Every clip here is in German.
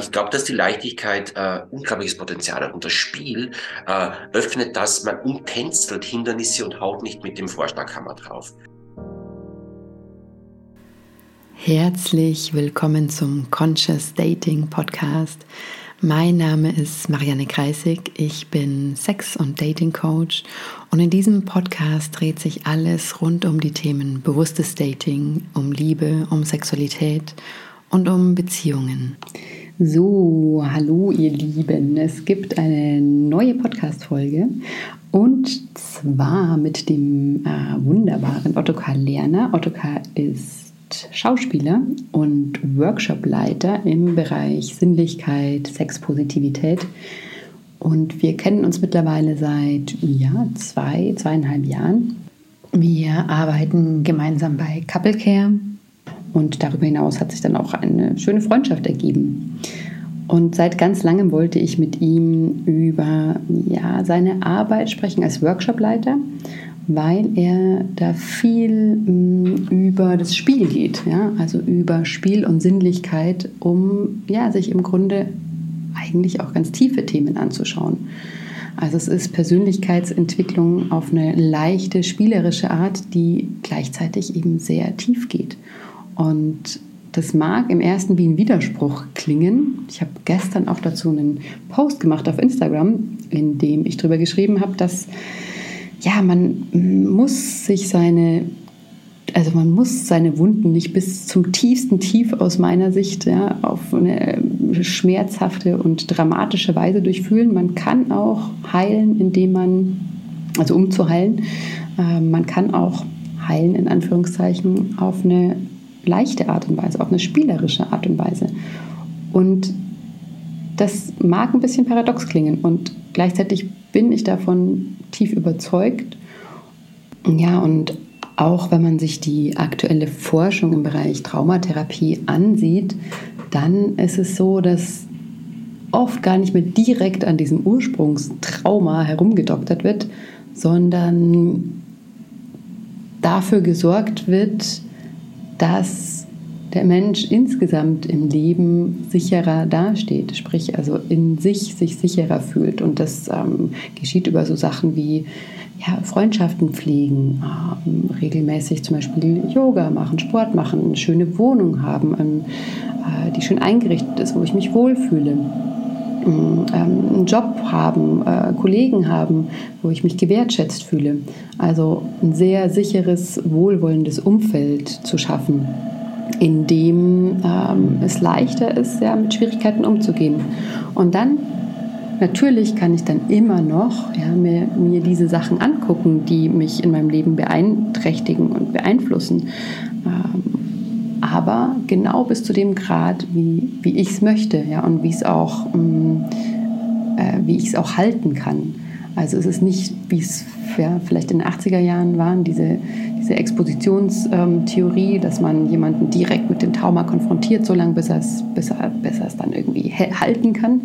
Ich glaube, dass die Leichtigkeit äh, unglaubliches Potenzial hat und das Spiel äh, öffnet das, man umtänzelt Hindernisse und haut nicht mit dem Vorschlaghammer drauf. Herzlich willkommen zum Conscious Dating Podcast. Mein Name ist Marianne Kreisig, ich bin Sex- und Dating Coach und in diesem Podcast dreht sich alles rund um die Themen bewusstes Dating, um Liebe, um Sexualität und um Beziehungen. So, hallo ihr Lieben. Es gibt eine neue Podcast-Folge und zwar mit dem äh, wunderbaren Ottokar Lerner. Ottokar ist Schauspieler und Workshopleiter im Bereich Sinnlichkeit, Sexpositivität. Und wir kennen uns mittlerweile seit ja, zwei, zweieinhalb Jahren. Wir arbeiten gemeinsam bei Couple Care und darüber hinaus hat sich dann auch eine schöne Freundschaft ergeben. Und seit ganz langem wollte ich mit ihm über ja, seine Arbeit sprechen als Workshopleiter, weil er da viel mh, mm, über das Spiel geht, ja? also über Spiel und Sinnlichkeit, um ja, sich im Grunde eigentlich auch ganz tiefe Themen anzuschauen. Also es ist Persönlichkeitsentwicklung auf eine leichte, spielerische Art, die gleichzeitig eben sehr tief geht. Und das mag im ersten wie ein Widerspruch klingen. Ich habe gestern auch dazu einen Post gemacht auf Instagram, in dem ich darüber geschrieben habe, dass ja, man muss sich seine also man muss seine Wunden nicht bis zum tiefsten Tief aus meiner Sicht ja, auf eine schmerzhafte und dramatische Weise durchfühlen. Man kann auch heilen, indem man, also um zu heilen, äh, man kann auch heilen in Anführungszeichen auf eine leichte Art und Weise, auf eine spielerische Art und Weise. Und das mag ein bisschen paradox klingen und gleichzeitig bin ich davon tief überzeugt. Ja, und auch wenn man sich die aktuelle Forschung im Bereich Traumatherapie ansieht, dann ist es so, dass oft gar nicht mehr direkt an diesem Ursprungstrauma herumgedoktert wird, sondern dafür gesorgt wird, dass der Mensch insgesamt im Leben sicherer dasteht, sprich also in sich sich sicherer fühlt. Und das ähm, geschieht über so Sachen wie ja, Freundschaften pflegen, ähm, regelmäßig zum Beispiel Yoga machen, Sport machen, eine schöne Wohnung haben, ähm, äh, die schön eingerichtet ist, wo ich mich wohlfühle. Ähm, einen Job haben, äh, Kollegen haben, wo ich mich gewertschätzt fühle. Also ein sehr sicheres, wohlwollendes Umfeld zu schaffen, in dem ähm, es leichter ist, ja, mit Schwierigkeiten umzugehen. Und dann Natürlich kann ich dann immer noch ja, mir, mir, diese Sachen angucken, die mich in meinem Leben beeinträchtigen und beeinflussen. Ähm, aber genau bis zu dem Grad, wie, wie ich es möchte ja, und auch, ähm, äh, wie ich es auch halten kann. Also es ist nicht, wie es ja, vielleicht in den 80er Jahren waren, diese, diese Expositionstheorie, ähm, dass man jemanden direkt mit dem Trauma konfrontiert, solange bis er es, bis bis dann irgendwie halten kann.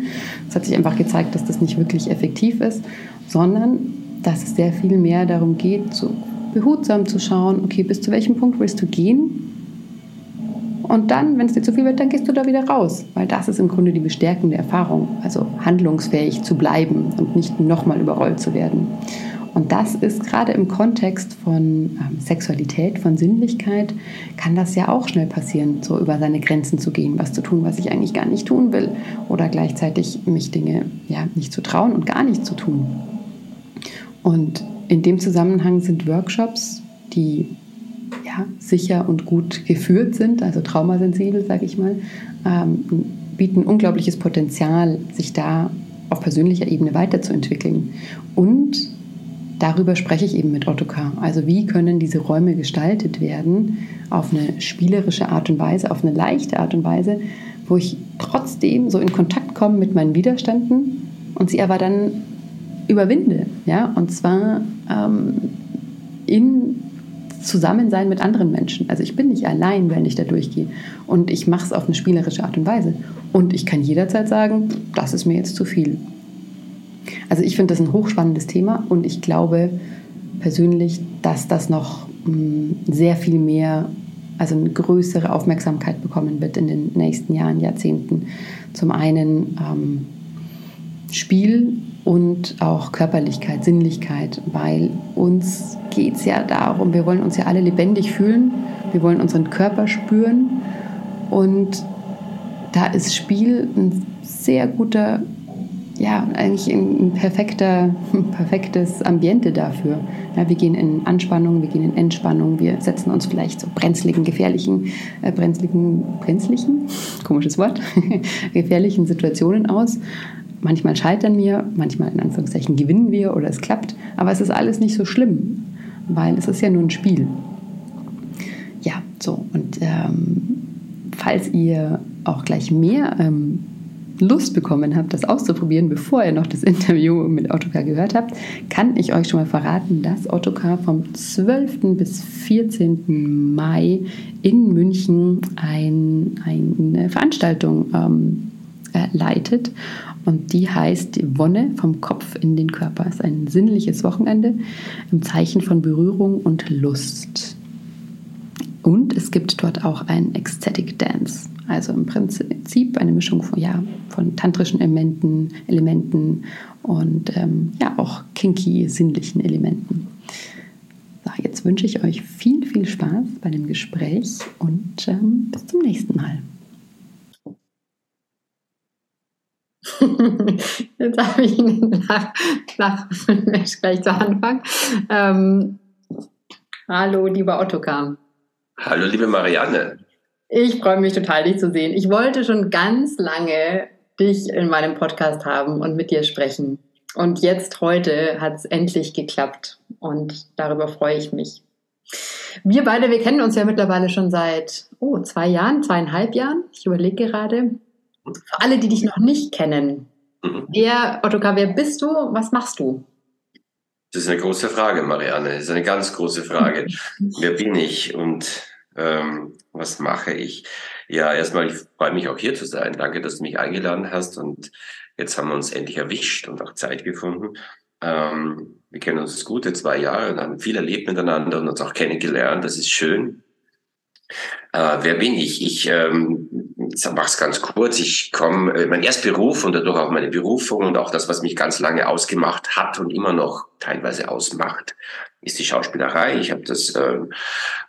Es hat sich einfach gezeigt, dass das nicht wirklich effektiv ist, sondern dass es sehr viel mehr darum geht, so behutsam zu schauen, okay, bis zu welchem Punkt willst du gehen und dann, wenn es dir zu viel wird, dann gehst du da wieder raus. Weil das ist im Grunde die bestärkende Erfahrung. Also handlungsfähig zu bleiben und nicht nochmal überrollt zu werden. Und das ist gerade im Kontext von ähm, Sexualität, von Sinnlichkeit, kann das ja auch schnell passieren, so über seine Grenzen zu gehen, was zu tun, was ich eigentlich gar nicht tun will. Oder gleichzeitig mich Dinge ja, nicht zu trauen und gar nicht zu tun. Und in dem Zusammenhang sind Workshops, die ja, sicher und gut geführt sind, also traumasensibel, sage ich mal, ähm, bieten unglaubliches Potenzial, sich da auf persönlicher Ebene weiterzuentwickeln. Und darüber spreche ich eben mit Ottokar. Also wie können diese Räume gestaltet werden auf eine spielerische Art und Weise, auf eine leichte Art und Weise, wo ich trotzdem so in Kontakt komme mit meinen Widerständen und sie aber dann überwinde. Ja? Und zwar ähm, in Zusammensein mit anderen Menschen. Also ich bin nicht allein, wenn ich da durchgehe. Und ich mache es auf eine spielerische Art und Weise. Und ich kann jederzeit sagen, das ist mir jetzt zu viel. Also ich finde das ein hochspannendes Thema und ich glaube persönlich, dass das noch mm, sehr viel mehr also eine größere Aufmerksamkeit bekommen wird in den nächsten Jahren, Jahrzehnten. Zum einen ähm, Spiel und auch Körperlichkeit, Sinnlichkeit, weil uns geht es ja darum, wir wollen uns ja alle lebendig fühlen, wir wollen unseren Körper spüren und da ist Spiel ein sehr guter ja, eigentlich ein perfekter, perfektes Ambiente dafür. Ja, wir gehen in Anspannung, wir gehen in Entspannung, wir setzen uns vielleicht so brenzligen, gefährlichen, äh, brenzligen, brenzlichen, komisches Wort, gefährlichen Situationen aus. Manchmal scheitern wir, manchmal in Anführungszeichen gewinnen wir oder es klappt, aber es ist alles nicht so schlimm, weil es ist ja nur ein Spiel. Ja, so und ähm, falls ihr auch gleich mehr ähm, Lust bekommen habt, das auszuprobieren, bevor ihr noch das Interview mit Autocar gehört habt, kann ich euch schon mal verraten, dass Autocar vom 12. bis 14. Mai in München ein, eine Veranstaltung ähm, äh, leitet. Und die heißt Wonne vom Kopf in den Körper. Es ist ein sinnliches Wochenende im Zeichen von Berührung und Lust. Und es gibt dort auch ein Ecstatic Dance. Also im Prinzip eine Mischung von, ja, von tantrischen Elementen, Elementen und ähm, ja auch kinky sinnlichen Elementen. So, jetzt wünsche ich euch viel, viel Spaß bei dem Gespräch und ähm, bis zum nächsten Mal. Jetzt habe ich einen Lach, Lach gleich zu Anfang. Ähm, hallo, lieber Ottokar. Hallo, liebe Marianne. Ich freue mich total, dich zu sehen. Ich wollte schon ganz lange dich in meinem Podcast haben und mit dir sprechen. Und jetzt heute hat es endlich geklappt und darüber freue ich mich. Wir beide, wir kennen uns ja mittlerweile schon seit oh, zwei Jahren, zweieinhalb Jahren. Ich überlege gerade. Für alle, die dich noch nicht kennen, mhm. wer, Ottokar, wer bist du? Was machst du? Das ist eine große Frage, Marianne. Das ist eine ganz große Frage. wer bin ich? Und ähm, was mache ich? Ja, erstmal, ich freue mich auch hier zu sein. Danke, dass du mich eingeladen hast und jetzt haben wir uns endlich erwischt und auch Zeit gefunden. Ähm, wir kennen uns gute zwei Jahre und haben viel erlebt miteinander und uns auch kennengelernt. Das ist schön. Äh, wer bin ich? Ich ähm, mache es ganz kurz. Ich komme, äh, mein Erstberuf und dadurch auch meine Berufung und auch das, was mich ganz lange ausgemacht hat und immer noch teilweise ausmacht, ist die Schauspielerei. Ich habe das äh,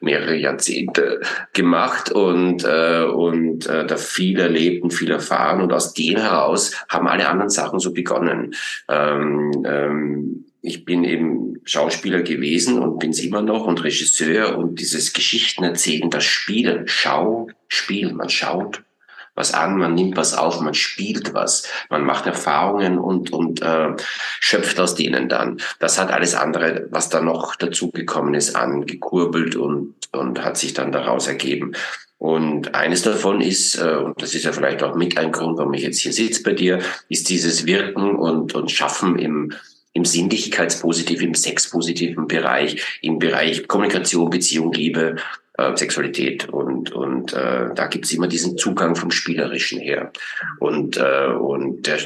mehrere Jahrzehnte gemacht und äh, und äh, da viel erlebt und viel erfahren und aus dem heraus haben alle anderen Sachen so begonnen. Ähm, ähm, ich bin eben Schauspieler gewesen und bin es immer noch und Regisseur und dieses Geschichten erzählen, das Spielen, Schau, Spiel, man schaut was an, man nimmt was auf, man spielt was, man macht Erfahrungen und, und äh, schöpft aus denen dann. Das hat alles andere, was da noch dazugekommen ist, angekurbelt und, und hat sich dann daraus ergeben. Und eines davon ist, äh, und das ist ja vielleicht auch mit ein Grund, warum ich jetzt hier sitze bei dir, ist dieses Wirken und, und Schaffen im, im sinnlichkeitspositiven, im sexpositiven Bereich, im Bereich Kommunikation, Beziehung, Liebe, äh, Sexualität und und äh, da gibt's immer diesen Zugang vom Spielerischen her. Und äh, und der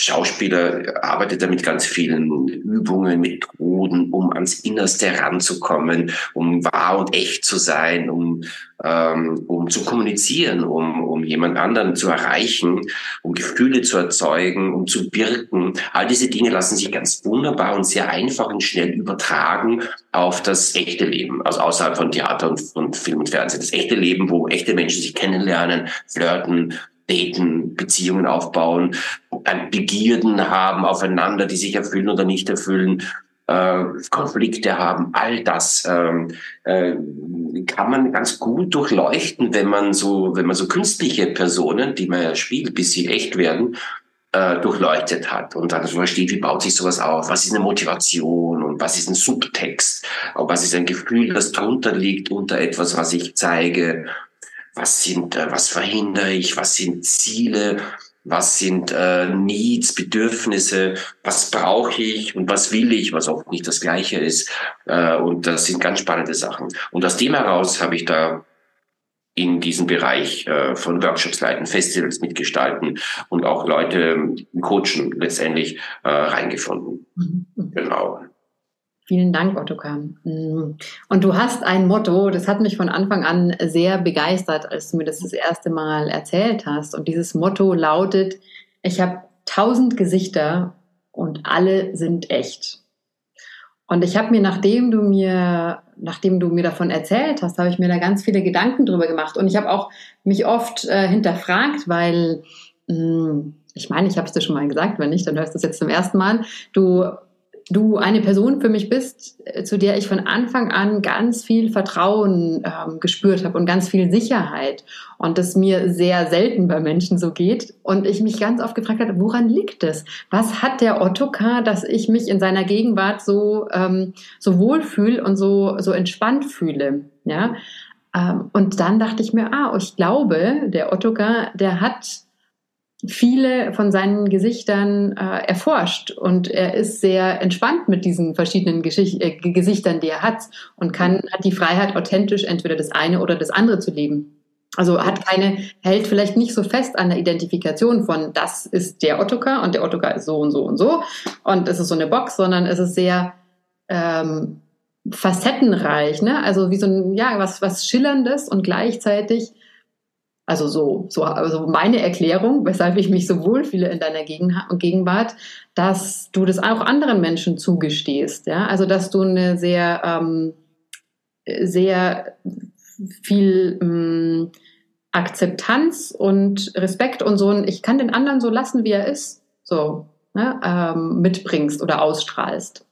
Schauspieler arbeitet da mit ganz vielen Übungen, Methoden, um ans Innerste ranzukommen, um wahr und echt zu sein, um, ähm, um zu kommunizieren, um, um jemand anderen zu erreichen, um Gefühle zu erzeugen, um zu wirken. All diese Dinge lassen sich ganz wunderbar und sehr einfach und schnell übertragen auf das echte Leben, also außerhalb von Theater und, und Film und Fernsehen. Das echte Leben, wo echte Menschen sich kennenlernen, flirten, daten, Beziehungen aufbauen, Begierden haben aufeinander, die sich erfüllen oder nicht erfüllen, äh, Konflikte haben, all das ähm, äh, kann man ganz gut durchleuchten, wenn man so, wenn man so künstliche Personen, die man ja spielt, bis sie echt werden, äh, durchleuchtet hat und dann versteht, wie baut sich sowas auf, was ist eine Motivation und was ist ein Subtext, was ist ein Gefühl, das drunter liegt unter etwas, was ich zeige was sind, äh, was verhindere ich, was sind Ziele, was sind äh, Needs, Bedürfnisse, was brauche ich und was will ich, was auch nicht das Gleiche ist. Äh, und das sind ganz spannende Sachen. Und aus dem heraus habe ich da in diesem Bereich äh, von Workshops leiten, Festivals mitgestalten und auch Leute coachen letztendlich äh, reingefunden. Mhm. Genau. Vielen Dank, Ottokar. Mm. Und du hast ein Motto, das hat mich von Anfang an sehr begeistert, als du mir das das erste Mal erzählt hast. Und dieses Motto lautet, ich habe tausend Gesichter und alle sind echt. Und ich habe mir, nachdem du mir, nachdem du mir davon erzählt hast, habe ich mir da ganz viele Gedanken drüber gemacht. Und ich habe auch mich oft äh, hinterfragt, weil mh, mm, ich meine, ich habe es dir schon mal gesagt, wenn nicht, dann hörst du es jetzt zum ersten Mal. Du du eine Person für mich bist, äh, zu der ich von Anfang an ganz viel Vertrauen ähm, gespürt habe und ganz viel Sicherheit. Und das mir sehr selten bei Menschen so geht. Und ich mich ganz oft gefragt habe, woran liegt es? Was hat der Ottokar, dass ich mich in seiner Gegenwart so, ähm, so wohlfühle und so, so entspannt fühle? Ja. Ähm, und dann dachte ich mir, ah, ich glaube, der Ottokar, der hat viele von seinen Gesichtern äh, erforscht und er ist sehr entspannt mit diesen verschiedenen Geschicht äh, Gesichtern, die er hat und kann hat die Freiheit authentisch entweder das eine oder das andere zu leben. Also hat keine hält vielleicht nicht so fest an der Identifikation von das ist der Ottokar und der Ottokar ist so und so und so und es ist so eine Box, sondern es ist sehr ähm, facettenreich, ne? Also wie so ein ja was was schillerndes und gleichzeitig also so, so also meine Erklärung, weshalb ich mich so wohlfühle in deiner Gegenwart, dass du das auch anderen Menschen zugestehst. Ja? Also dass du eine sehr, ähm, sehr viel ähm, Akzeptanz und Respekt und so ein, ich kann den anderen so lassen, wie er ist, so ne, ähm, mitbringst oder ausstrahlst.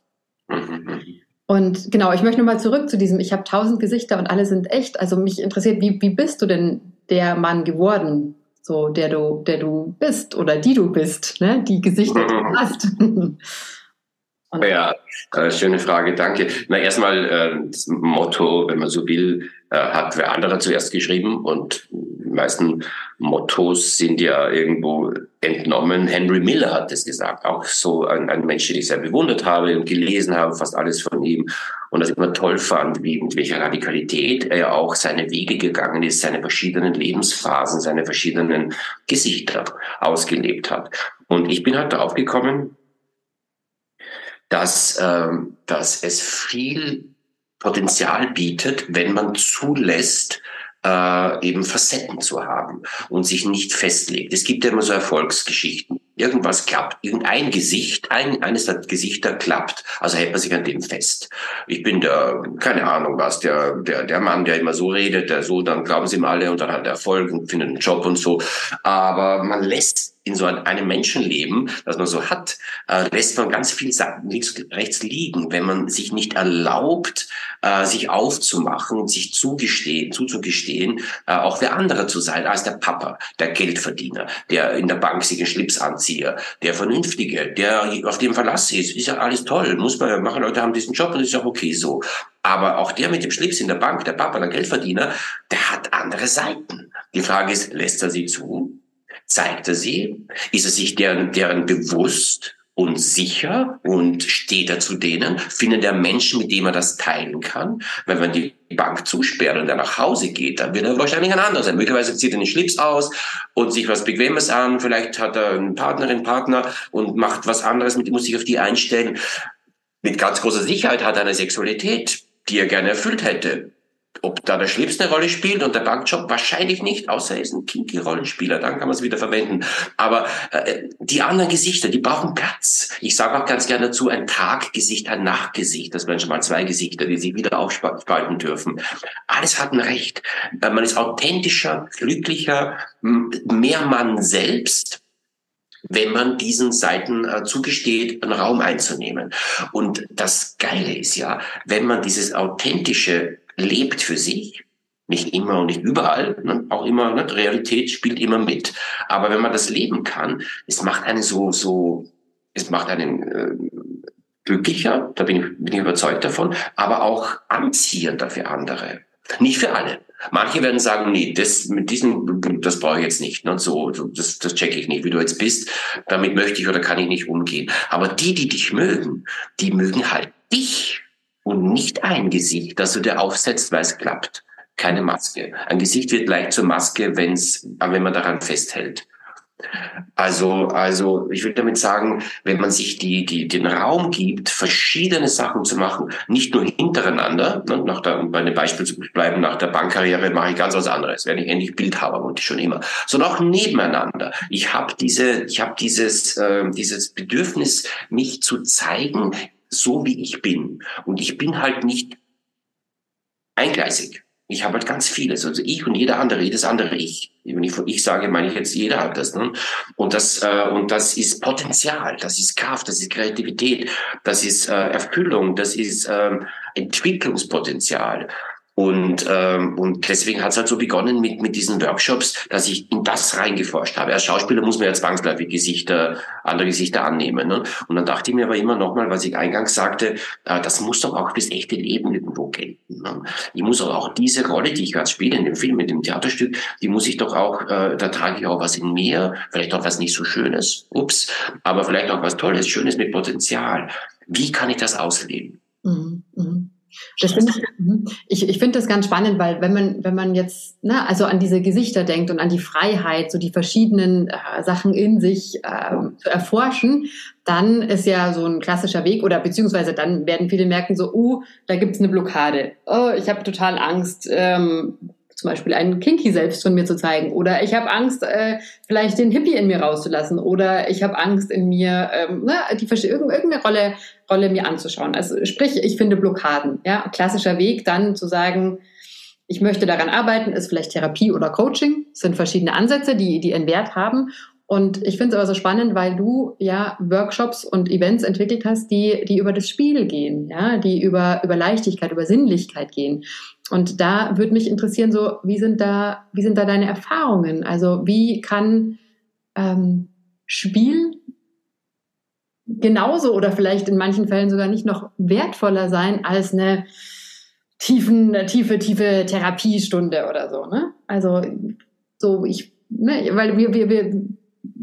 Und genau, ich möchte nochmal zurück zu diesem, ich habe tausend Gesichter und alle sind echt. Also mich interessiert, wie, wie bist du denn der Mann geworden, so der du, der du bist oder die du bist, ne? die Gesichter, die du hast. ja, äh, schöne Frage, danke. Na, erstmal äh, das Motto, wenn man so will, äh, hat wer anderer zuerst geschrieben und die meisten Mottos sind ja irgendwo entnommen. Henry Miller hat es gesagt, auch so ein, ein Mensch, den ich sehr bewundert habe und gelesen habe, fast alles von ihm und das immer toll fand, wie mit welcher Radikalität er auch seine Wege gegangen ist, seine verschiedenen Lebensphasen, seine verschiedenen Gesichter ausgelebt hat. Und ich bin halt darauf gekommen, dass, ähm, dass es viel Potenzial bietet, wenn man zulässt, äh, eben Facetten zu haben und sich nicht festlegt. Es gibt ja immer so Erfolgsgeschichten. Irgendwas klappt, irgendein Gesicht, ein, eines der Gesichter klappt, also hält man sich an dem fest. Ich bin der, keine Ahnung was, der, der, der Mann, der immer so redet, der so, dann glauben sie ihm alle und dann hat er Erfolg und findet einen Job und so. Aber man lässt in so einem Menschenleben, das man so hat, äh, lässt man ganz viel links und rechts liegen, wenn man sich nicht erlaubt, äh, sich aufzumachen, sich zugestehen, zuzugestehen, äh, auch für andere zu sein, als der Papa, der Geldverdiener, der in der Bank sich einen Schlips anziehe, der Vernünftige, der auf dem Verlass ist, ist ja alles toll, muss man ja machen, Leute haben diesen Job und ist auch okay so. Aber auch der mit dem Schlips in der Bank, der Papa, der Geldverdiener, der hat andere Seiten. Die Frage ist, lässt er sie zu? Zeigt er sie? Ist er sich deren, deren bewusst und sicher und steht er zu denen? Findet er Menschen, mit denen er das teilen kann? Wenn man die Bank zusperrt und er nach Hause geht, dann wird er wahrscheinlich ein anderer sein. Möglicherweise zieht er den Schlips aus und sich was Bequemes an. Vielleicht hat er einen Partnerin, Partner und macht was anderes, mit muss sich auf die einstellen. Mit ganz großer Sicherheit hat er eine Sexualität, die er gerne erfüllt hätte. Ob da der Schlips eine Rolle spielt und der Bankjob wahrscheinlich nicht, außer er ist ein kinky Rollenspieler, dann kann man es wieder verwenden. Aber äh, die anderen Gesichter, die brauchen Platz. Ich sage auch ganz gerne dazu, ein Taggesicht, ein Nachtgesicht. Das wären schon mal zwei Gesichter, die sich wieder aufspalten dürfen. Alles hat ein Recht. Äh, man ist authentischer, glücklicher, mehr Mann selbst wenn man diesen Seiten äh, zugesteht, einen Raum einzunehmen. Und das Geile ist ja, wenn man dieses authentische lebt für sich, nicht immer und nicht überall, ne? auch immer, ne? Realität spielt immer mit. Aber wenn man das leben kann, es macht einen so, so, es macht einen äh, glücklicher, da bin ich, bin ich überzeugt davon, aber auch anziehender für andere. Nicht für alle. Manche werden sagen, nee, das mit diesem, das brauche ich jetzt nicht. Ne? So, das, das checke ich nicht, wie du jetzt bist. Damit möchte ich oder kann ich nicht umgehen. Aber die, die dich mögen, die mögen halt dich und nicht ein Gesicht, das du dir aufsetzt, weil es klappt. Keine Maske. Ein Gesicht wird leicht zur Maske, wenn's, wenn man daran festhält. Also, also ich will damit sagen, wenn man sich die, die, den Raum gibt, verschiedene Sachen zu machen, nicht nur hintereinander, ne, nach der, um bei dem Beispiel zu bleiben, nach der Bankkarriere mache ich ganz was anderes, werde ich endlich Bildhaber, wollte ich schon immer, sondern auch nebeneinander. Ich habe diese, ich habe dieses, äh, dieses Bedürfnis, mich zu zeigen, so wie ich bin. Und ich bin halt nicht eingleisig. Ich habe halt ganz vieles. Also ich und jeder andere, jedes andere Ich. Wenn ich von ich sage, meine ich jetzt, jeder hat das. Ne? Und das äh, und das ist Potenzial, das ist Kraft, das ist Kreativität, das ist äh, Erfüllung, das ist ähm, Entwicklungspotenzial. Und, ähm, und deswegen hat es halt so begonnen mit, mit diesen Workshops, dass ich in das reingeforscht habe. Als Schauspieler muss man ja zwangsläufig Gesichter, andere Gesichter annehmen. Ne? Und dann dachte ich mir aber immer nochmal, was ich eingangs sagte, äh, das muss doch auch fürs echte Leben irgendwo gelten. Ne? Ich muss auch, auch diese Rolle, die ich gerade spiele in dem Film, in dem Theaterstück, die muss ich doch auch, äh, da trage ich auch was in mir, vielleicht auch was nicht so Schönes, ups, aber vielleicht auch was Tolles, Schönes mit Potenzial. Wie kann ich das ausleben? Mhm. Mhm. Das finde ich, mhm. ich, ich finde das ganz spannend, weil wenn man, wenn man jetzt, ne, also an diese Gesichter denkt und an die Freiheit, so die verschiedenen äh, Sachen in sich äh, zu erforschen, dann ist ja so ein klassischer Weg oder beziehungsweise dann werden viele merken so, uh, da gibt's eine Blockade. Oh, ich habe total Angst, ähm, zum Beispiel einen Kinky selbst von mir zu zeigen oder ich habe Angst, äh, vielleicht den Hippie in mir rauszulassen oder ich habe Angst in mir, ähm, ne, die irgendeine Rolle, Rolle mir anzuschauen. Also sprich, ich finde Blockaden. Ja, klassischer Weg dann zu sagen, ich möchte daran arbeiten, ist vielleicht Therapie oder Coaching. Das sind verschiedene Ansätze, die, die einen Wert haben. Und ich finde es aber so spannend, weil du ja Workshops und Events entwickelt hast, die, die über das Spiel gehen, ja, die über, über Leichtigkeit, über Sinnlichkeit gehen. Und da würde mich interessieren, so, wie sind da, wie sind da deine Erfahrungen? Also, wie kann ähm, Spiel genauso oder vielleicht in manchen Fällen sogar nicht noch wertvoller sein als eine tiefen, tiefe, tiefe Therapiestunde oder so, ne? Also, so, ich, ne, weil wir, wir, wir,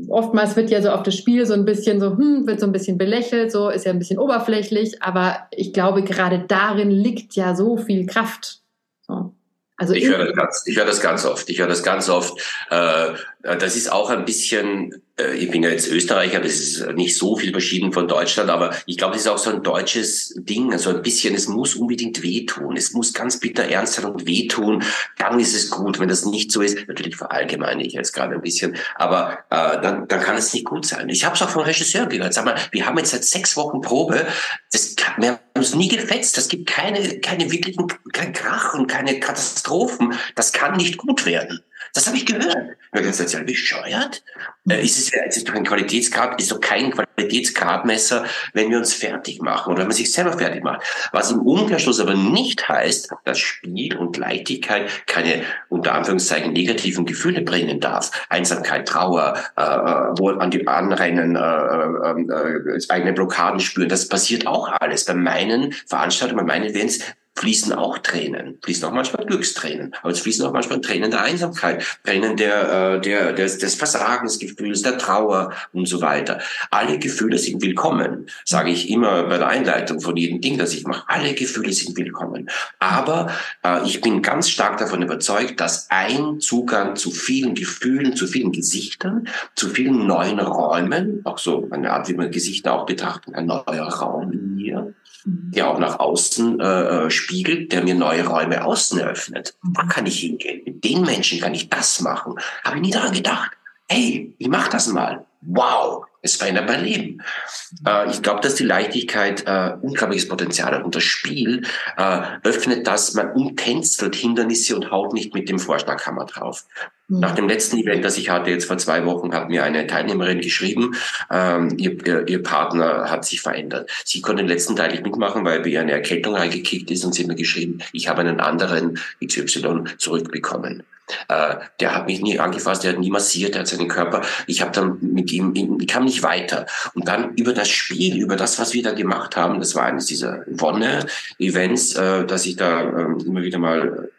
oftmals wird ja so auf das Spiel so ein bisschen so, hm, wird so ein bisschen belächelt, so ist ja ein bisschen oberflächlich, aber ich glaube, gerade darin liegt ja so viel Kraft. So. Also ich höre das ganz, ich höre das ganz oft. Ich höre das ganz oft. Äh, das ist auch ein bisschen äh, ich bin ja jetzt Österreicher, das ist nicht so viel verschieden von Deutschland, aber ich glaube, das ist auch so ein deutsches Ding, also ein bisschen, es muss unbedingt wehtun, es muss ganz bitter ernst sein und wehtun, dann ist es gut, wenn das nicht so ist, natürlich verallgemeine ich jetzt gerade ein bisschen, aber äh, dann, dann kann es nicht gut sein. Ich habe es auch von Regisseuren gehört, sag mal, wir haben jetzt seit sechs Wochen Probe, das wir haben uns nie gefetzt, das gibt keine, keine wirklichen, kein Krach und keine Katastrophen, das kann nicht gut werden. Das habe ich gehört. Ich habe gesagt, ja, bescheuert? Äh, ist es, ist es doch ein Qualitätsgrad, ist doch kein Qualitätsgradmesser, wenn wir uns fertig machen oder wenn man sich selber fertig macht. Was im Umkehrschluss aber nicht heißt, dass Spiel und Leichtigkeit keine, unter Anführungszeichen, negativen Gefühle bringen darf. Einsamkeit, Trauer, äh, wo an die anrennen, äh, äh, äh, eigene Blockaden spüren, das passiert auch alles. Bei meinen Veranstaltungen, bei meinen Events fließen auch Tränen, fließen auch manchmal Glückstränen, aber es fließen auch manchmal Tränen der Einsamkeit, Tränen der, äh, der, des, des Versagensgefühls, der Trauer und so weiter. Alle Gefühle sind willkommen, sage ich immer bei der Einleitung von jedem Ding, das ich mache. Alle Gefühle sind willkommen. Aber äh, ich bin ganz stark davon überzeugt, dass ein Zugang zu vielen Gefühlen, zu vielen Gesichtern, zu vielen neuen Räumen, auch so eine Art, wie man Gesichter auch betrachtet, ein neuer Raum in mir, der auch nach außen äh, äh, spiegelt, der mir neue Räume außen eröffnet. Da kann ich hingehen. Mit den Menschen kann ich das machen. Habe ich nie daran gedacht. Hey, ich mach das mal. Wow, es verändert mein Leben. Äh, ich glaube, dass die Leichtigkeit äh, unglaubliches Potenzial hat. Und das Spiel äh, öffnet das, man umtänzelt Hindernisse und haut nicht mit dem Vorschlaghammer drauf. Mhm. Nach dem letzten Event, das ich hatte, jetzt vor zwei Wochen, hat mir eine Teilnehmerin geschrieben, ähm, ihr, ihr, ihr, Partner hat sich verändert. Sie konnte den letzten Teil nicht mitmachen, weil bei ihr eine Erkältung reingekickt ist und sie hat mir geschrieben, ich habe einen anderen XY zurückbekommen. Äh, der hat mich nie angefasst, der hat nie massiert, der hat seinen Körper. Ich habe dann mit ihm, ich kam nicht weiter. Und dann über das Spiel, über das, was wir da gemacht haben, das war eines dieser Wonne-Events, äh, dass ich da äh, immer wieder mal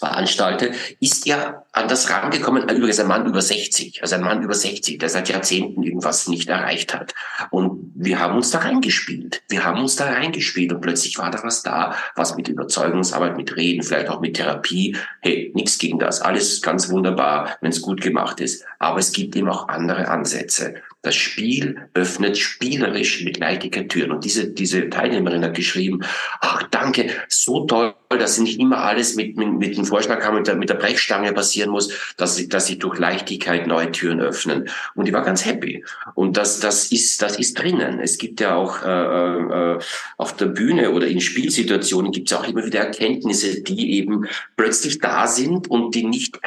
veranstalte, ist er an das rangekommen, übrigens ein Mann über 60, also ein Mann über 60, der seit Jahrzehnten irgendwas nicht erreicht hat. Und wir haben uns da reingespielt. Wir haben uns da reingespielt und plötzlich war da was da, was mit Überzeugungsarbeit, mit Reden, vielleicht auch mit Therapie. Hey, nichts gegen das. Alles ganz wunderbar, wenn es gut gemacht ist. Aber es gibt eben auch andere Ansätze. Das Spiel öffnet spielerisch mit Leichtigkeit Türen. Und diese, diese Teilnehmerin hat geschrieben, ach danke, so toll, dass nicht immer alles mit, mit, mit dem Vorschlag mit der, mit der Brechstange passieren muss, dass, dass sich durch Leichtigkeit neue Türen öffnen. Und die war ganz happy. Und das, das, ist, das ist drinnen. Es gibt ja auch äh, äh, auf der Bühne oder in Spielsituationen gibt es auch immer wieder Erkenntnisse, die eben plötzlich da sind und die nicht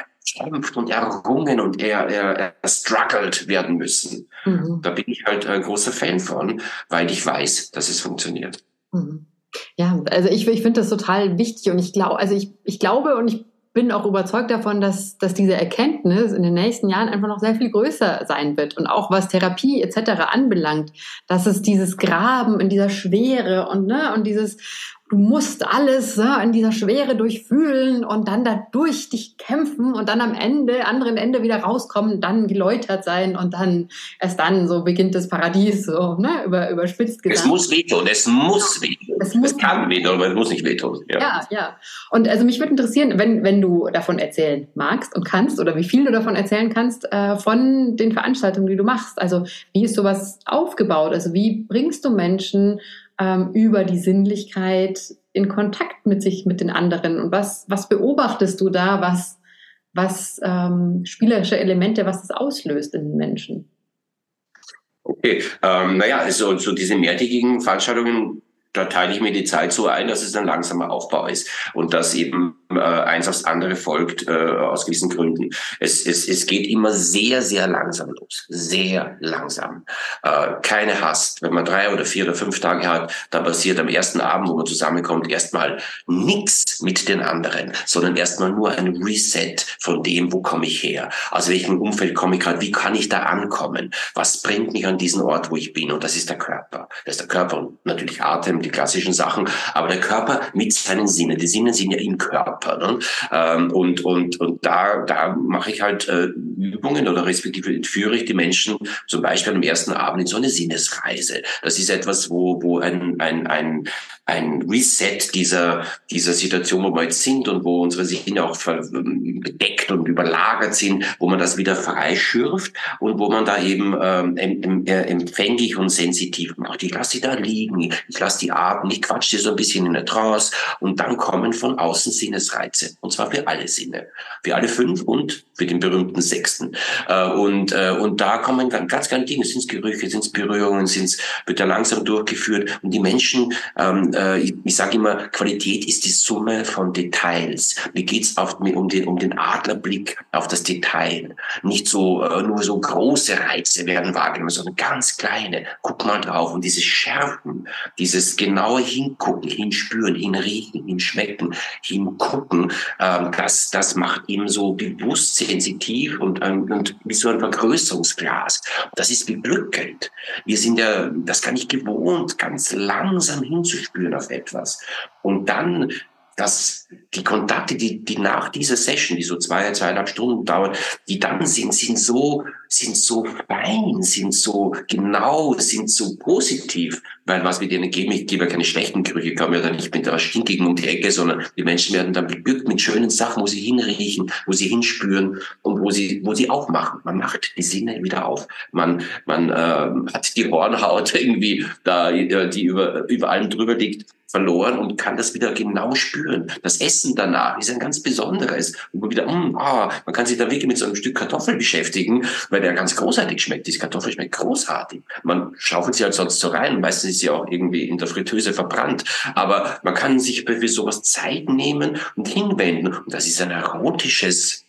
und errungen und er, er, er struggled werden müssen. Mhm. Da bin ich halt ein großer Fan von, weil ich weiß, dass es funktioniert. Mhm. Ja, also ich, ich finde das total wichtig und ich glaube, also ich, ich glaube und ich bin auch überzeugt davon, dass, dass diese Erkenntnis in den nächsten Jahren einfach noch sehr viel größer sein wird. Und auch was Therapie etc. anbelangt, dass es dieses Graben in dieser Schwere und, ne, und dieses, du musst alles ne, in dieser Schwere durchfühlen und dann dadurch dich kämpfen und dann am Ende, anderen Ende wieder rauskommen, dann geläutert sein und dann erst dann so beginnt das Paradies, so ne, über, überspitzt gesagt. Es muss wehtun, es muss wehtun. Es, muss es kann wehtun, aber es muss nicht wehtun. Ja, ja. ja. Und also mich würde interessieren, wenn, wenn du davon erzählen magst und kannst oder wie viel du davon erzählen kannst, äh, von den Veranstaltungen, die du machst. Also wie ist sowas aufgebaut? Also wie bringst du Menschen ähm, über die Sinnlichkeit in Kontakt mit sich, mit den anderen? Und was, was beobachtest du da, was, was ähm, spielerische Elemente, was das auslöst in den Menschen? Okay, ähm, naja, also so diese mehrtägigen Veranstaltungen da teile ich mir die Zeit so ein, dass es ein langsamer Aufbau ist und dass eben äh, eins aufs andere folgt äh, aus gewissen Gründen. Es, es, es geht immer sehr, sehr langsam los. Sehr langsam. Äh, keine Hast. Wenn man drei oder vier oder fünf Tage hat, dann passiert am ersten Abend, wo man zusammenkommt, erstmal nichts mit den anderen, sondern erstmal nur ein Reset von dem, wo komme ich her, aus welchem Umfeld komme ich gerade, wie kann ich da ankommen, was bringt mich an diesen Ort, wo ich bin. Und das ist der Körper. Das ist der Körper und natürlich Atem, die klassischen Sachen, aber der Körper mit seinen Sinnen. Die Sinnen sind ja im Körper. Ne? Ähm, und, und, und da, da mache ich halt äh, Übungen oder respektive entführe ich die Menschen zum Beispiel am ersten Abend in so eine Sinnesreise. Das ist etwas, wo, wo ein, ein, ein, ein Reset dieser, dieser Situation, wo wir jetzt sind und wo unsere Sinne auch bedeckt und überlagert sind, wo man das wieder freischürft und wo man da eben ähm, empfänglich und sensitiv macht. Ich lasse sie da liegen, ich lasse die atmen, ich quatsch sie so ein bisschen in der Trance und dann kommen von außen Sinnesreize. Und zwar für alle Sinne. Für alle fünf und für den berühmten sechsten. Äh, und, äh, und da kommen ganz kleine Dinge. Sind es Gerüche, sind es Berührungen, sind's, wird da langsam durchgeführt. Und die Menschen ähm, äh, ich, ich sage immer, Qualität ist die Summe von Details. Mir geht's auf, um, den, um den Adlerblick auf das Detail. Nicht so äh, nur so große Reize werden wahrgenommen, sondern ganz kleine. Guck mal drauf. Und dieses Schärfen, dieses genaue Hingucken, hinspüren, hinriechen, hinschmecken, hingucken, ähm, das, das macht ihm so bewusst sensitiv und, ähm, und wie so ein Vergrößerungsglas. Das ist beglückend. Wir sind ja, das kann ich gewohnt, ganz langsam hinzuspüren spüren auf etwas. Und dann dass die Kontakte, die, die nach dieser Session, die so zwei, zweieinhalb Stunden dauern, die dann sind, sind so, sind so fein, sind so genau, sind so positiv, weil was wir denen geben, ich gebe ja keine schlechten Gerüche, kommen ja dann nicht mit der Stinkigen um die Ecke, sondern die Menschen werden dann beglückt mit schönen Sachen, wo sie hinriechen, wo sie hinspüren und wo sie, wo sie aufmachen. Man macht die Sinne wieder auf. Man, man äh, hat die Hornhaut irgendwie da, äh, die über, über allem drüber liegt verloren und kann das wieder genau spüren. Das Essen danach ist ein ganz besonderes. Und man wieder, mm, ah, man kann sich da wirklich mit so einem Stück Kartoffel beschäftigen, weil der ganz großartig schmeckt. Diese Kartoffel schmeckt großartig. Man schaufelt sie halt sonst so rein. Meistens ist sie auch irgendwie in der Fritteuse verbrannt. Aber man kann sich für sowas Zeit nehmen und hinwenden. Und das ist ein erotisches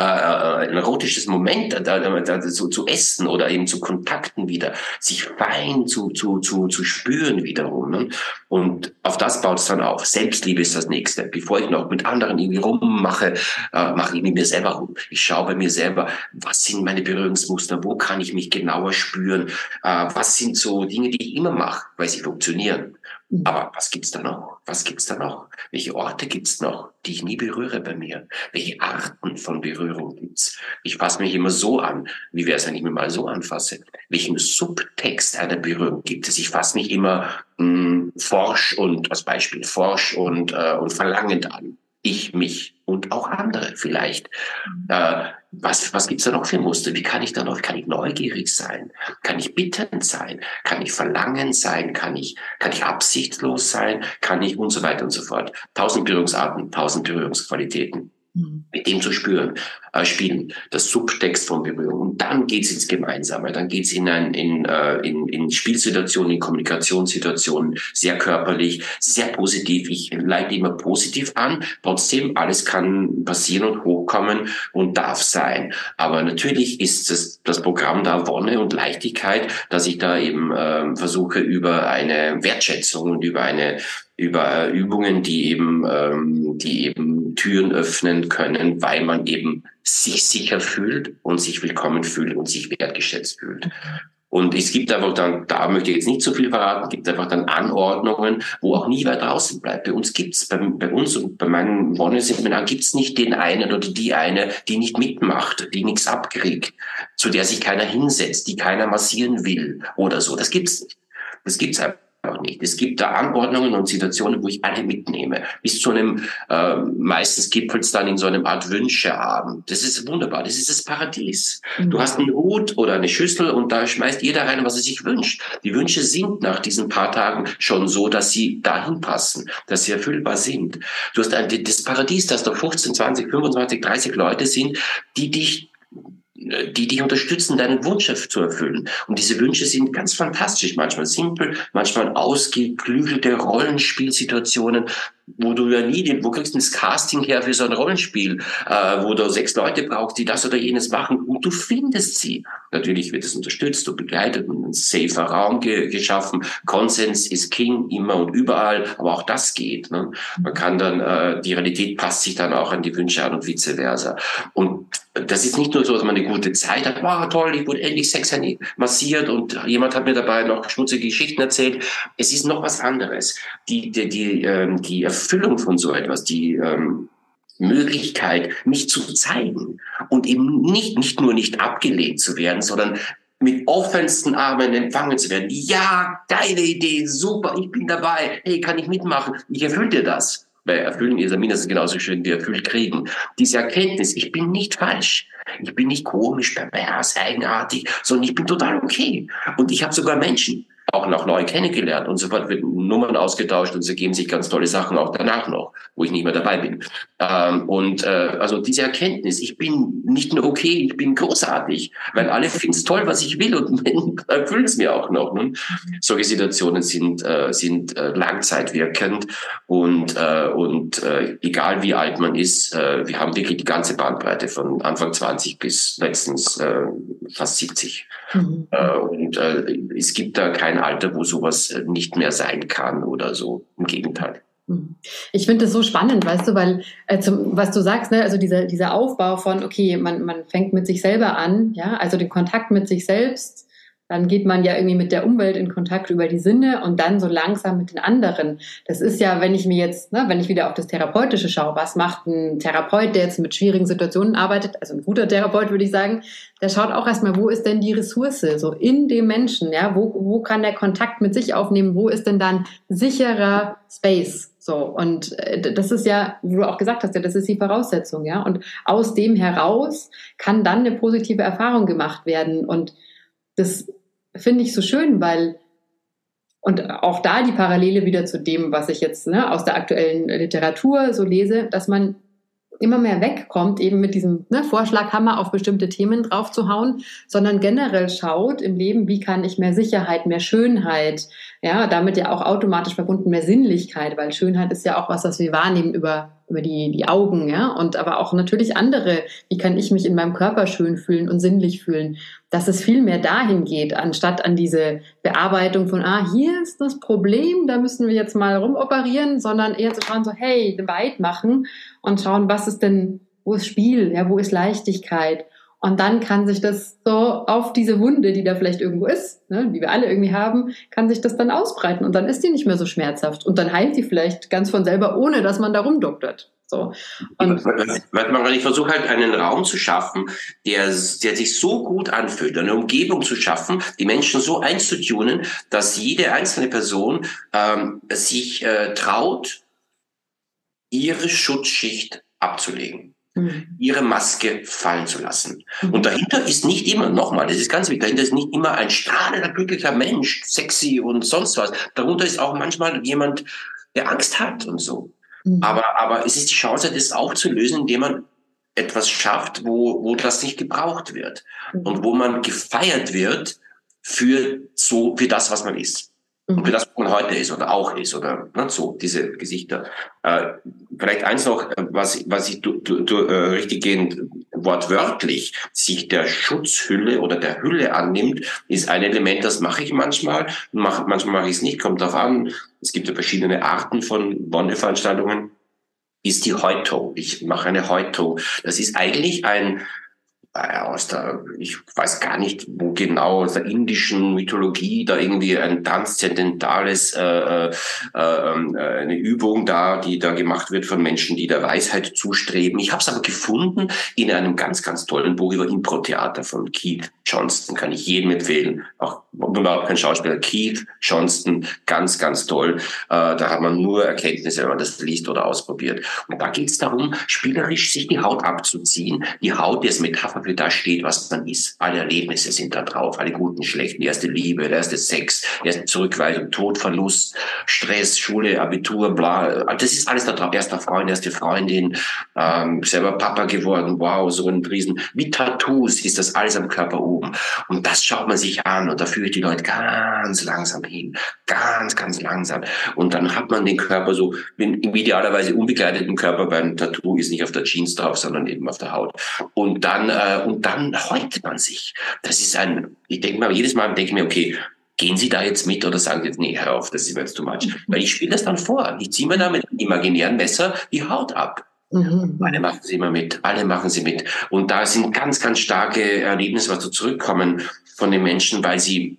äh, äh, ein erotisches Moment da, da, da, zu, zu essen oder eben zu Kontakten wieder, sich fein zu, zu, zu, zu spüren wiederum. Ne? Und auf das baut es dann auf. Selbstliebe ist das Nächste. Bevor ich noch mit anderen irgendwie rummache, äh, mache ich mit mir selber rum. Ich schaue bei mir selber, was sind meine Berührungsmuster, wo kann ich mich genauer spüren, äh, was sind so Dinge, die ich immer mache, weil sie funktionieren. Mhm. Aber was gibt's da noch? Was gibt's da noch? Welche Orte gibt's noch, die ich nie berühre bei mir? Welche Arten von Berührung gibt's? Ich fasse mich immer so an. Wie wäre es, wenn ich mich mal so anfasse? Welchen Subtext einer Berührung gibt es? Ich fasse mich immer mh, hm, forsch und als Beispiel forsch und, äh, und verlangend an ich mich und auch andere vielleicht. Mhm. Äh, was, was gibt's da noch für Muster? Wie kann ich da noch, kann ich neugierig sein? Kann ich bittend sein? Kann ich verlangen sein? Kann ich, kann ich absichtslos sein? Kann ich und so weiter und so fort. Tausend Berührungsarten, tausend Berührungsqualitäten. Mhm. mit dem zu spüren, äh, spielen, das Subtext von Berührung. Und dann geht's ins Gemeinsame, dann geht's in, ein, in, äh, in, in Spielsituationen, in Kommunikationssituationen, sehr körperlich, sehr positiv. Ich leite immer positiv an. Trotzdem, alles kann passieren und hochkommen und darf sein. Aber natürlich ist das, das Programm da Wonne und Leichtigkeit, dass ich da eben äh, versuche, über eine Wertschätzung und über eine über Übungen, die eben, ähm, die eben Türen öffnen können, weil man eben sich sicher fühlt und sich willkommen fühlt und sich wertgeschätzt fühlt. Und es gibt einfach dann, da möchte ich jetzt nicht so viel verraten, gibt einfach dann Anordnungen, wo auch nie weit draußen bleibt. Bei uns gibt's bei, bei uns und bei meinen Wonne-Seminaren gibt's nicht den einen oder die eine, die nicht mitmacht, die nichts abkriegt, zu der sich keiner hinsetzt, die keiner massieren will oder so. Das gibt's nicht. Das gibt's einfach auch nicht. Es gibt da Anordnungen und Situationen, wo ich alle mitnehme. Bis zu einem, äh, meistens gipfelt es dann in so einem Art Wünscheabend. Das ist wunderbar. Das ist das Paradies. Mhm. Du hast einen Hut oder eine Schüssel und da schmeißt jeder rein, was er sich wünscht. Die Wünsche sind nach diesen paar Tagen schon so, dass sie dahin passen, dass sie erfüllbar sind. Du hast ein, das Paradies, dass da 15, 20, 25, 30 Leute sind, die dich die dich unterstützen, deinen Wunsch zu erfüllen. Und diese Wünsche sind ganz fantastisch, manchmal simpel, manchmal ausgeklügelte Rollenspielsituationen, wo du ja nie, wo kriegst du das Casting her für so ein Rollenspiel, äh, wo du sechs Leute brauchst, die das oder jenes machen und du findest sie. Natürlich wird es unterstützt und begleitet und ein safer Raum ge geschaffen. Konsens ist King immer und überall, aber auch das geht. Ne? Man kann dann, äh, die Realität passt sich dann auch an die Wünsche an und vice versa. Und das ist nicht nur so, dass man eine gute Zeit hat, wow, toll, ich wurde endlich Sex massiert und jemand hat mir dabei noch schmutzige Geschichten erzählt. Es ist noch was anderes. Die, die, die, ähm, die Erfüllung von so etwas, die ähm, Möglichkeit, mich zu zeigen und eben nicht, nicht nur nicht abgelehnt zu werden, sondern mit offensten Armen empfangen zu werden. Ja, geile Idee, super, ich bin dabei, hey, kann ich mitmachen, ich erfülle dir das. Weil erfüllen ist ja mindestens genauso schön wie erfüllt kriegen. Diese Erkenntnis, ich bin nicht falsch. Ich bin nicht komisch, pervers, eigenartig, sondern ich bin total okay. Und ich habe sogar Menschen, auch noch neu kennengelernt und sofort wird Nummern ausgetauscht und es ergeben sich ganz tolle Sachen auch danach noch, wo ich nicht mehr dabei bin. Ähm, und äh, also diese Erkenntnis, ich bin nicht nur okay, ich bin großartig, weil alle finden es toll, was ich will und erfüllen es mir auch noch. Ne? Solche Situationen sind, äh, sind äh, langzeitwirkend und, äh, und äh, egal wie alt man ist, äh, wir haben wirklich die ganze Bandbreite von Anfang 20 bis letztens äh, fast 70. Mhm. Äh, und äh, es gibt da kein Alter, wo sowas äh, nicht mehr sein kann oder so. Im Gegenteil. Mhm. Ich finde das so spannend, weißt du, weil äh, zum, was du sagst, ne, also dieser, dieser Aufbau von, okay, man, man fängt mit sich selber an, ja, also den Kontakt mit sich selbst, dann geht man ja irgendwie mit der Umwelt in Kontakt über die Sinne und dann so langsam mit den anderen. Das ist ja, wenn ich mir jetzt, ne, wenn ich wieder auf das Therapeutische schaue, was macht ein Therapeut, der jetzt mit schwierigen Situationen arbeitet, also ein guter Therapeut würde ich sagen, der schaut auch erstmal, wo ist denn die Ressource, so in dem Menschen, ja, wo, wo kann der Kontakt mit sich aufnehmen, wo ist denn dann sicherer Space, so, und äh, das ist ja, wie du auch gesagt hast, ja, das ist die Voraussetzung, ja. Und aus dem heraus kann dann eine positive Erfahrung gemacht werden. Und das finde ich so schön, weil und auch da die Parallele wieder zu dem, was ich jetzt ne, aus der aktuellen Literatur so lese, dass man immer mehr wegkommt, eben mit diesem ne, Vorschlaghammer auf bestimmte Themen draufzuhauen, sondern generell schaut im Leben, wie kann ich mehr Sicherheit, mehr Schönheit, ja, damit ja auch automatisch verbunden mehr Sinnlichkeit, weil Schönheit ist ja auch was, was wir wahrnehmen über, über die, die Augen, ja, und aber auch natürlich andere, wie kann ich mich in meinem Körper schön fühlen und sinnlich fühlen, dass es viel mehr dahin geht, anstatt an diese Bearbeitung von, ah, hier ist das Problem, da müssen wir jetzt mal rumoperieren, sondern eher zu schauen, so, hey, weit machen und schauen, was ist denn, wo ist Spiel, ja, wo ist Leichtigkeit Und dann kann sich das so auf diese Wunde, die da vielleicht irgendwo ist, ne, die wir alle irgendwie haben, kann sich das dann ausbreiten und dann ist die nicht mehr so schmerzhaft und dann heilt die vielleicht ganz von selber, ohne dass man da rumdoktert. So. Und ich versuche halt einen Raum zu schaffen, der, der sich so gut anfühlt, eine Umgebung zu schaffen, die Menschen so einzutunen, dass jede einzelne Person ähm, sich äh, traut, ihre Schutzschicht abzulegen mhm. ihre Maske fallen zu lassen. Mhm. Und dahinter ist nicht immer, nochmal, das ist ganz wichtig, dahinter ist nicht immer ein strahlender, glücklicher Mensch, sexy und sonst was. Darunter ist auch manchmal jemand, der Angst hat und so. Mhm. Aber, aber es ist die Chance, das auch zu lösen, indem man etwas schafft, wo, wo das nicht gebraucht wird und wo man gefeiert wird für so, für das, was man ist. Und für das, was man heute ist oder auch ist oder ne, so, diese Gesichter. Äh, vielleicht eins noch, äh, was, was ich du, du, du, äh, richtig gehend wortwörtlich sich der Schutzhülle oder der Hülle annimmt, ist ein Element, das mache ich manchmal, mach, manchmal mache ich es nicht, kommt darauf an. Es gibt ja verschiedene Arten von Wonneveranstaltungen ist die Häutung. Ich mache eine Häutung. Das ist eigentlich ein aus der, ich weiß gar nicht, wo genau, aus der indischen Mythologie da irgendwie ein transzendentales, äh, äh, ähm, äh, eine Übung da, die da gemacht wird von Menschen, die der Weisheit zustreben. Ich habe es aber gefunden in einem ganz, ganz tollen Buch über Impro-Theater von Keith Johnston, kann ich jedem empfehlen. Auch überhaupt kein Schauspieler. Keith Johnston, ganz, ganz toll. Äh, da hat man nur Erkenntnisse, wenn man das liest oder ausprobiert. Und da geht es darum, spielerisch sich die Haut abzuziehen. Die Haut, die als Metapher wie da steht, was man ist. Alle Erlebnisse sind da drauf, alle guten, schlechten, die erste Liebe, der erste Sex, die erste Zurückweisung, Tod, Verlust, Stress, Schule, Abitur, bla. Das ist alles da drauf. Erster Freund, erste Freundin, ähm, selber Papa geworden, wow, so ein Riesen. Wie Tattoos ist das alles am Körper oben. Und das schaut man sich an und da führt die Leute ganz langsam hin. Ganz, ganz langsam. Und dann hat man den Körper so, im idealerweise unbegleiteten Körper, beim Tattoo ist nicht auf der Jeans drauf, sondern eben auf der Haut. Und dann äh, und dann häutet man sich. Das ist ein, ich denke mal, jedes Mal denke ich mir, okay, gehen Sie da jetzt mit oder sagen Sie jetzt, nee, hör auf, das ist mir jetzt too much. Mhm. Weil ich spiele das dann vor. Ich ziehe mir da mit einem imaginären Messer die Haut ab. Mhm. Alle machen sie immer mit, alle machen sie mit. Und da sind ganz, ganz starke Erlebnisse, was so zurückkommen von den Menschen, weil sie,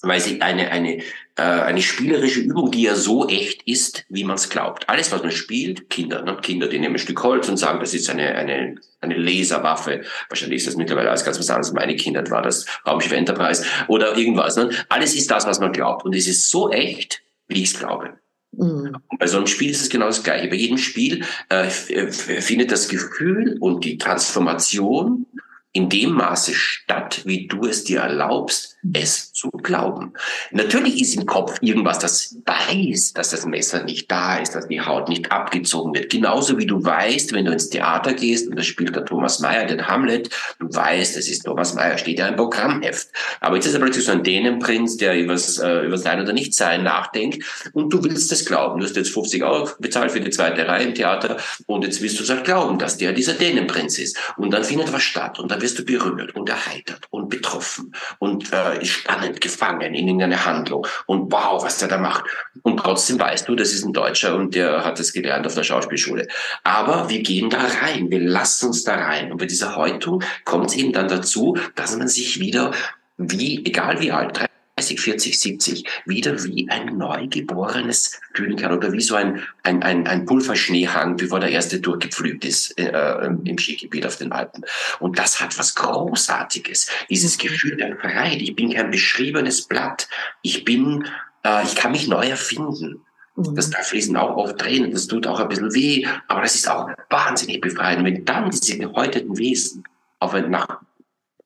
weil sie eine, eine äh, eine spielerische Übung, die ja so echt ist, wie man es glaubt. Alles, was man spielt, Kinder, ne? Kinder, die nehmen ein Stück Holz und sagen, das ist eine, eine, eine Laserwaffe. Wahrscheinlich ist das mittlerweile alles ganz was anderes. Meine Kinder war das Raumschiff Enterprise oder irgendwas. Ne? Alles ist das, was man glaubt. Und es ist so echt, wie ich es glaube. Mhm. Bei so einem Spiel ist es genau das Gleiche. Bei jedem Spiel äh, findet das Gefühl und die Transformation in dem Maße statt, wie du es dir erlaubst, es zu glauben. Natürlich ist im Kopf irgendwas, das weiß, dass das Messer nicht da ist, dass die Haut nicht abgezogen wird. Genauso wie du weißt, wenn du ins Theater gehst und da spielt der Thomas Mayer den Hamlet, du weißt, es ist Thomas Mayer, steht ja im Programmheft. Aber jetzt ist er plötzlich so ein Dänenprinz, der über äh, über sein oder nicht sein nachdenkt und du willst das glauben. Du hast jetzt 50 Euro bezahlt für die zweite Reihe im Theater und jetzt willst du es halt glauben, dass der dieser Dänenprinz ist. Und dann findet was statt und dann wirst du berührt und erheitert und betroffen und äh, spannend gefangen in irgendeine Handlung und wow, was der da macht. Und trotzdem weißt du, das ist ein Deutscher und der hat das gelernt auf der Schauspielschule. Aber wir gehen da rein, wir lassen uns da rein. Und bei dieser Häutung kommt es eben dann dazu, dass man sich wieder wie, egal wie alt, 30, 40, 70 wieder wie ein Neugeborenes fühlen kann oder wie so ein, ein, ein, ein Pulverschneehang, bevor der erste durchgepflügt ist äh, ähm, im Skigebiet auf den Alpen. Und das hat was Großartiges, dieses Gefühl der Freiheit. Ich bin kein beschriebenes Blatt. Ich bin, äh, ich kann mich neu erfinden. Mhm. Das da fließen auch oft Tränen, das tut auch ein bisschen weh, aber das ist auch wahnsinnig befreiend. Wenn dann diese gehäuteten Wesen auf ein, nach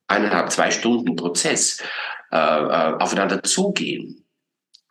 eineinhalb, zwei Stunden Prozess äh, äh, aufeinander zugehen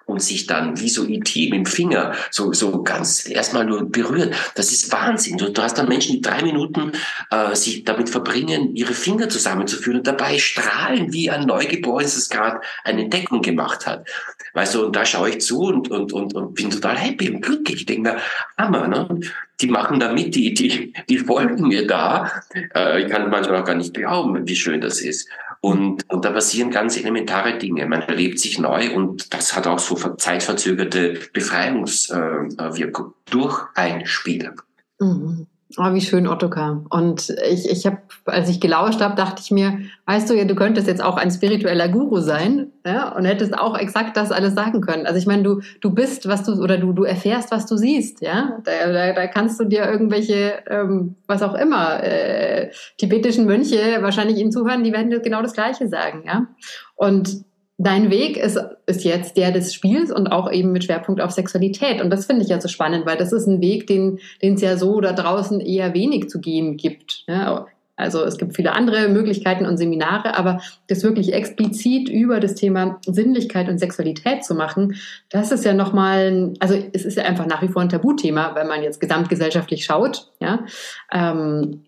und sich dann wie so IT mit dem Finger so, so ganz erstmal nur berühren. Das ist Wahnsinn. Du, du hast dann Menschen, die drei Minuten äh, sich damit verbringen, ihre Finger zusammenzuführen und dabei strahlen wie ein Neugeborenes, das gerade eine Entdeckung gemacht hat. Weißt du, und da schaue ich zu und, und, und, und bin total happy und glücklich. Ich denke mir, Hammer, ne? Die machen da mit, die, die, die folgen mir da. Äh, ich kann manchmal auch gar nicht glauben, wie schön das ist. Und, und da passieren ganz elementare Dinge. Man erlebt sich neu und das hat auch so zeitverzögerte Befreiungswirkung durch ein Spiel. Mhm. Oh, wie schön, Ottokar. Und ich, ich habe, als ich gelauscht habe, dachte ich mir, weißt du ja, du könntest jetzt auch ein spiritueller Guru sein ja, und hättest auch exakt das alles sagen können. Also ich meine, du, du bist, was du, oder du, du erfährst, was du siehst, ja. Da, da, da kannst du dir irgendwelche, ähm, was auch immer, äh, tibetischen Mönche wahrscheinlich ihnen zuhören, die werden genau das Gleiche sagen, ja. Und dein Weg ist, ist jetzt der des Spiels und auch eben mit Schwerpunkt auf Sexualität. Und das finde ich ja so spannend, weil das ist ein Weg, den es ja so da draußen eher wenig zu gehen gibt. Ja, also es gibt viele andere Möglichkeiten und Seminare, aber das wirklich explizit über das Thema Sinnlichkeit und Sexualität zu machen, das ist ja nochmal, also es ist ja einfach nach wie vor ein Tabuthema, wenn man jetzt gesamtgesellschaftlich schaut. Ja, ähm,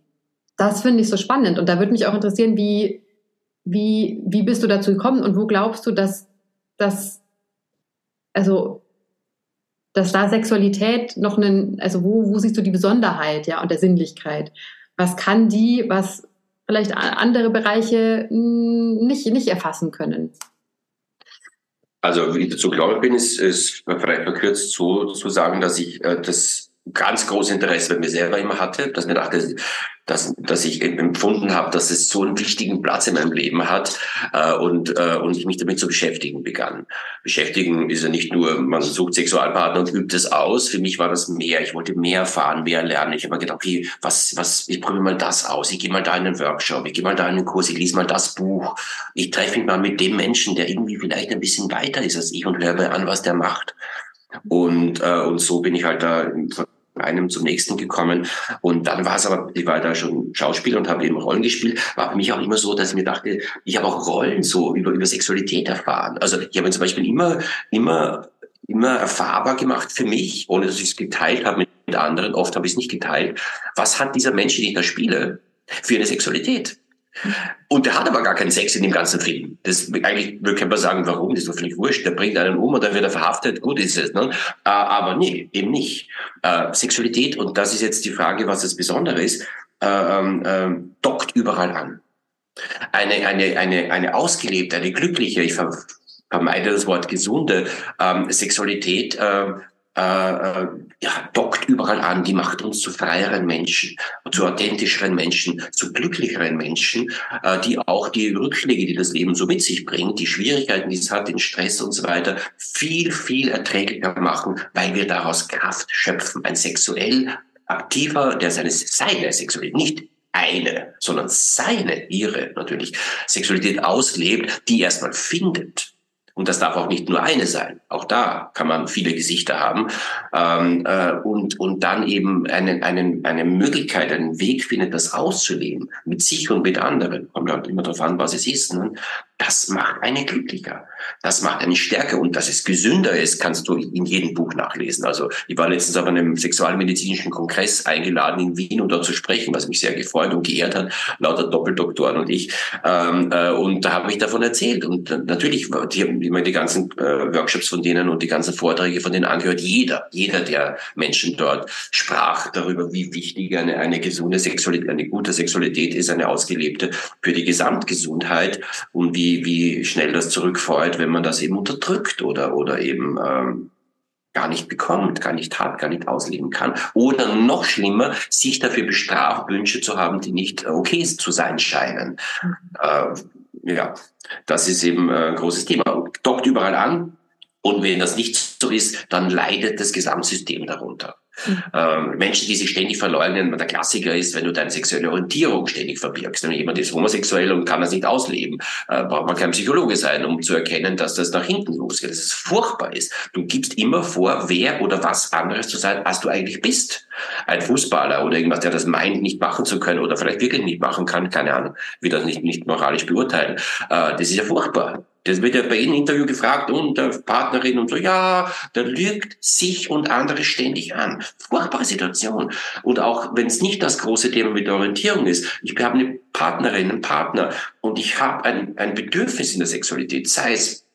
das finde ich so spannend und da würde mich auch interessieren, wie wie, wie bist du dazu gekommen und wo glaubst du, dass, dass, also, dass da Sexualität noch einen, also wo, wo siehst du die Besonderheit, ja, und der Sinnlichkeit? Was kann die, was vielleicht andere Bereiche nicht, nicht erfassen können? Also, wie ich dazu glaube bin, ist, ist vielleicht verkürzt so zu sagen, dass ich äh, das ganz große Interesse bei mir selber immer hatte, dass mir dachte, dass, dass ich empfunden habe, dass es so einen wichtigen Platz in meinem Leben hat äh, und, äh, und ich mich damit zu beschäftigen begann. Beschäftigen ist ja nicht nur, man sucht Sexualpartner und übt es aus. Für mich war das mehr. Ich wollte mehr erfahren, mehr lernen. Ich habe mir gedacht, okay, was, was, ich probiere mal das aus. Ich gehe mal da in einen Workshop, ich gehe mal da in einen Kurs, ich lese mal das Buch. Ich treffe mich mal mit dem Menschen, der irgendwie vielleicht ein bisschen weiter ist als ich und höre mir an, was der macht. Und, äh, und so bin ich halt da einem zum nächsten gekommen. Und dann war es aber, ich war da schon Schauspieler und habe eben Rollen gespielt, war für mich auch immer so, dass ich mir dachte, ich habe auch Rollen so über, über Sexualität erfahren. Also ich habe zum Beispiel immer, immer, immer erfahrbar gemacht für mich, ohne dass ich es geteilt habe mit anderen. Oft habe ich es nicht geteilt. Was hat dieser Mensch, den ich da spiele, für eine Sexualität? Und der hat aber gar keinen Sex in dem ganzen Film. Das eigentlich würde man sagen, warum? Das ist doch völlig wurscht. Der bringt einen um und dann wird er verhaftet. Gut ist es. Ne? Äh, aber nee, eben nicht. Äh, Sexualität, und das ist jetzt die Frage, was das Besondere ist, äh, ähm, äh, dockt überall an. Eine, eine, eine, eine ausgelebte, eine glückliche, ich vermeide das Wort gesunde ähm, Sexualität äh, äh, äh, ja, dockt überall an, die macht uns zu freieren Menschen, zu authentischeren Menschen, zu glücklicheren Menschen, äh, die auch die Rückschläge, die das Leben so mit sich bringt, die Schwierigkeiten, die es hat, den Stress und so weiter, viel, viel erträglicher machen, weil wir daraus Kraft schöpfen. Ein sexuell aktiver, der seine, seine Sexualität, nicht eine, sondern seine, ihre natürlich, Sexualität auslebt, die erstmal findet und das darf auch nicht nur eine sein. Auch da kann man viele Gesichter haben. Ähm, äh, und, und dann eben einen, einen, eine Möglichkeit, einen Weg findet, das auszuleben. Mit sich und mit anderen. Kommt halt immer darauf an, was es ist. Ne? Das macht eine glücklicher. Das macht eine stärker. Und dass es gesünder ist, kannst du in jedem Buch nachlesen. Also ich war letztens auf einem sexualmedizinischen Kongress eingeladen in Wien, um dort zu sprechen, was mich sehr gefreut und geehrt hat, lauter Doppeldoktoren und ich. Ähm, äh, und da habe ich davon erzählt. Und natürlich, die haben immer die ganzen äh, Workshops von denen und die ganzen Vorträge von denen angehört. Jeder, jeder der Menschen dort sprach darüber, wie wichtig eine, eine gesunde Sexualität, eine gute Sexualität ist, eine ausgelebte für die Gesamtgesundheit und wie wie, wie schnell das zurückfällt, wenn man das eben unterdrückt oder, oder eben ähm, gar nicht bekommt, gar nicht hat, gar nicht ausleben kann. Oder noch schlimmer, sich dafür bestraft, Wünsche zu haben, die nicht okay zu sein scheinen. Mhm. Äh, ja, das ist eben ein großes Thema. Dockt überall an. Und wenn das nicht so ist, dann leidet das Gesamtsystem darunter. Mhm. Ähm, Menschen, die sich ständig verleugnen, der Klassiker ist, wenn du deine sexuelle Orientierung ständig verbirgst. Wenn jemand ist homosexuell und kann das nicht ausleben, äh, braucht man kein Psychologe sein, um zu erkennen, dass das nach hinten losgeht, dass es furchtbar ist. Du gibst immer vor, wer oder was anderes zu sein, als du eigentlich bist. Ein Fußballer oder irgendwas, der das meint, nicht machen zu können oder vielleicht wirklich nicht machen kann, keine Ahnung, will das nicht, nicht moralisch beurteilen. Äh, das ist ja furchtbar. Das wird ja bei jedem Interview gefragt und der Partnerin und so, ja, der lügt sich und andere ständig an. Furchtbare Situation. Und auch wenn es nicht das große Thema mit der Orientierung ist, ich habe eine Partnerin, einen Partner und ich habe ein, ein Bedürfnis in der Sexualität, sei es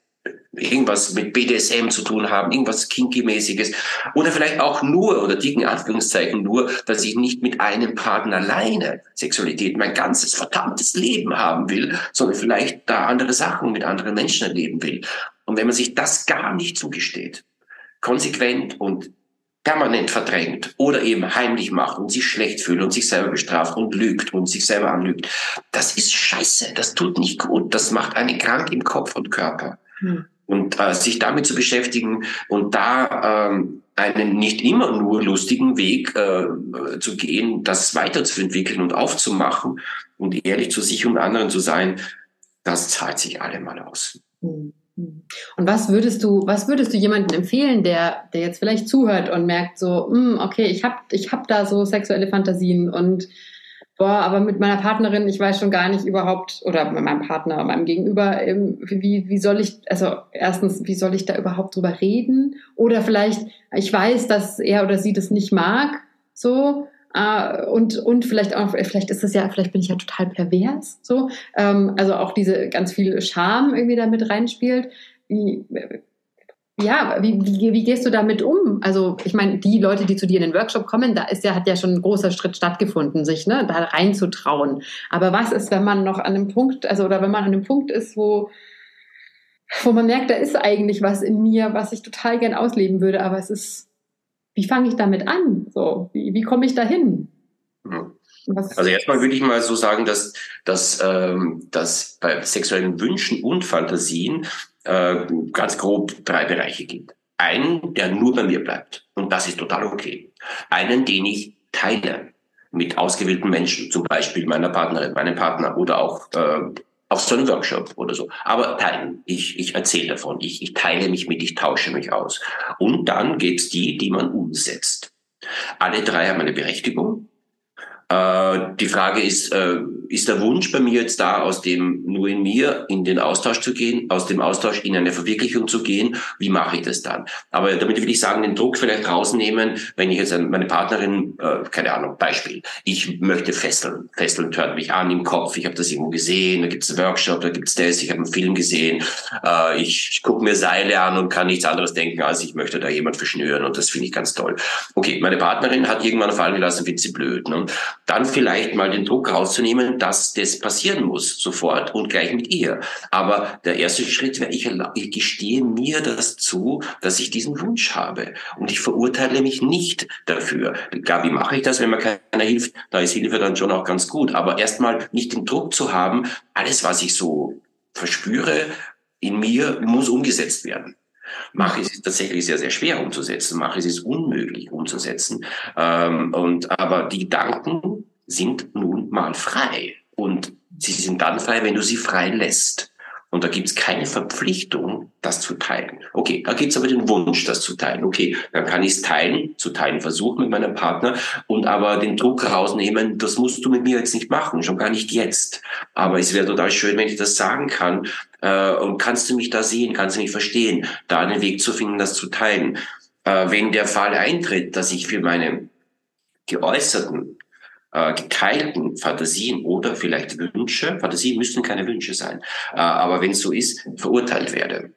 irgendwas mit BDSM zu tun haben, irgendwas Kinky-mäßiges oder vielleicht auch nur oder dicken Anführungszeichen nur, dass ich nicht mit einem Partner alleine Sexualität mein ganzes verdammtes Leben haben will, sondern vielleicht da andere Sachen mit anderen Menschen erleben will. Und wenn man sich das gar nicht zugesteht, konsequent und permanent verdrängt oder eben heimlich macht und sich schlecht fühlt und sich selber bestraft und lügt und sich selber anlügt, das ist scheiße, das tut nicht gut, das macht einen krank im Kopf und Körper. Hm. Und äh, sich damit zu beschäftigen und da ähm, einen nicht immer nur lustigen Weg äh, zu gehen, das weiterzuentwickeln und aufzumachen und ehrlich zu sich und anderen zu sein, das zahlt sich allemal aus. Hm. Und was würdest du, was würdest du jemandem empfehlen, der, der jetzt vielleicht zuhört und merkt so, hm, okay, ich habe ich hab da so sexuelle Fantasien und boah, aber mit meiner Partnerin, ich weiß schon gar nicht überhaupt, oder mit meinem Partner, meinem Gegenüber, ähm, wie, wie soll ich, also erstens, wie soll ich da überhaupt drüber reden? Oder vielleicht, ich weiß, dass er oder sie das nicht mag, so, Uh, und, und vielleicht auch, vielleicht ist das ja, vielleicht bin ich ja total pervers, so. Ähm, also auch diese ganz viel Scham irgendwie da mit reinspielt. Wie, ja, wie, wie, wie gehst du damit um? Also, ich meine, die Leute, die zu dir in den Workshop kommen, da ist ja, hat ja schon ein großer Schritt stattgefunden, sich ne, da reinzutrauen. Aber was ist, wenn man noch an einem Punkt, also oder wenn man an einem Punkt ist, wo, wo man merkt, da ist eigentlich was in mir, was ich total gern ausleben würde, aber es ist wie fange ich damit an? So, wie, wie komme ich dahin? Also erstmal würde ich mal so sagen, dass, dass, ähm, dass bei sexuellen Wünschen und Fantasien äh, ganz grob drei Bereiche gibt. Einen, der nur bei mir bleibt. Und das ist total okay. Einen, den ich teile mit ausgewählten Menschen, zum Beispiel meiner Partnerin, meinem Partner oder auch äh, auf so einem Workshop oder so. Aber teilen. Ich, ich erzähle davon. Ich, ich teile mich mit, ich tausche mich aus. Und dann gibt's die, die man umsetzt. Alle drei haben eine Berechtigung. Äh, die Frage ist, äh, ist der Wunsch bei mir jetzt da, aus dem nur in mir in den Austausch zu gehen, aus dem Austausch in eine Verwirklichung zu gehen? Wie mache ich das dann? Aber damit will ich sagen, den Druck vielleicht rausnehmen, wenn ich jetzt meine Partnerin, äh, keine Ahnung, Beispiel, ich möchte fesseln. Fesseln hört mich an im Kopf. Ich habe das irgendwo gesehen, da gibt es einen Workshop, da gibt es das, ich habe einen Film gesehen, äh, ich, ich gucke mir Seile an und kann nichts anderes denken, als ich möchte da jemand verschnüren und das finde ich ganz toll. Okay, meine Partnerin hat irgendwann fallen gelassen, wird sie blöd. Ne? Dann vielleicht mal den Druck rauszunehmen, dass das passieren muss, sofort und gleich mit ihr. Aber der erste Schritt wäre, ich, ich gestehe mir das zu, dass ich diesen Wunsch habe. Und ich verurteile mich nicht dafür. Klar, wie mache ich das, wenn mir keiner hilft? Da ist Hilfe dann schon auch ganz gut. Aber erstmal nicht den Druck zu haben, alles, was ich so verspüre, in mir muss umgesetzt werden. Mache ist es tatsächlich sehr, sehr schwer umzusetzen. Mache ist es unmöglich umzusetzen. Ähm, und, aber die Gedanken sind nun mal frei. Und sie sind dann frei, wenn du sie frei lässt. Und da gibt's keine Verpflichtung, das zu teilen. Okay, da gibt's aber den Wunsch, das zu teilen. Okay, dann kann ich es teilen, zu teilen versuchen mit meinem Partner und aber den Druck rausnehmen, das musst du mit mir jetzt nicht machen, schon gar nicht jetzt. Aber es wäre total schön, wenn ich das sagen kann. Äh, und kannst du mich da sehen, kannst du mich verstehen, da einen Weg zu finden, das zu teilen. Äh, wenn der Fall eintritt, dass ich für meine geäußerten äh, geteilten Fantasien oder vielleicht Wünsche, Fantasien müssen keine Wünsche sein, äh, aber wenn es so ist, verurteilt werde,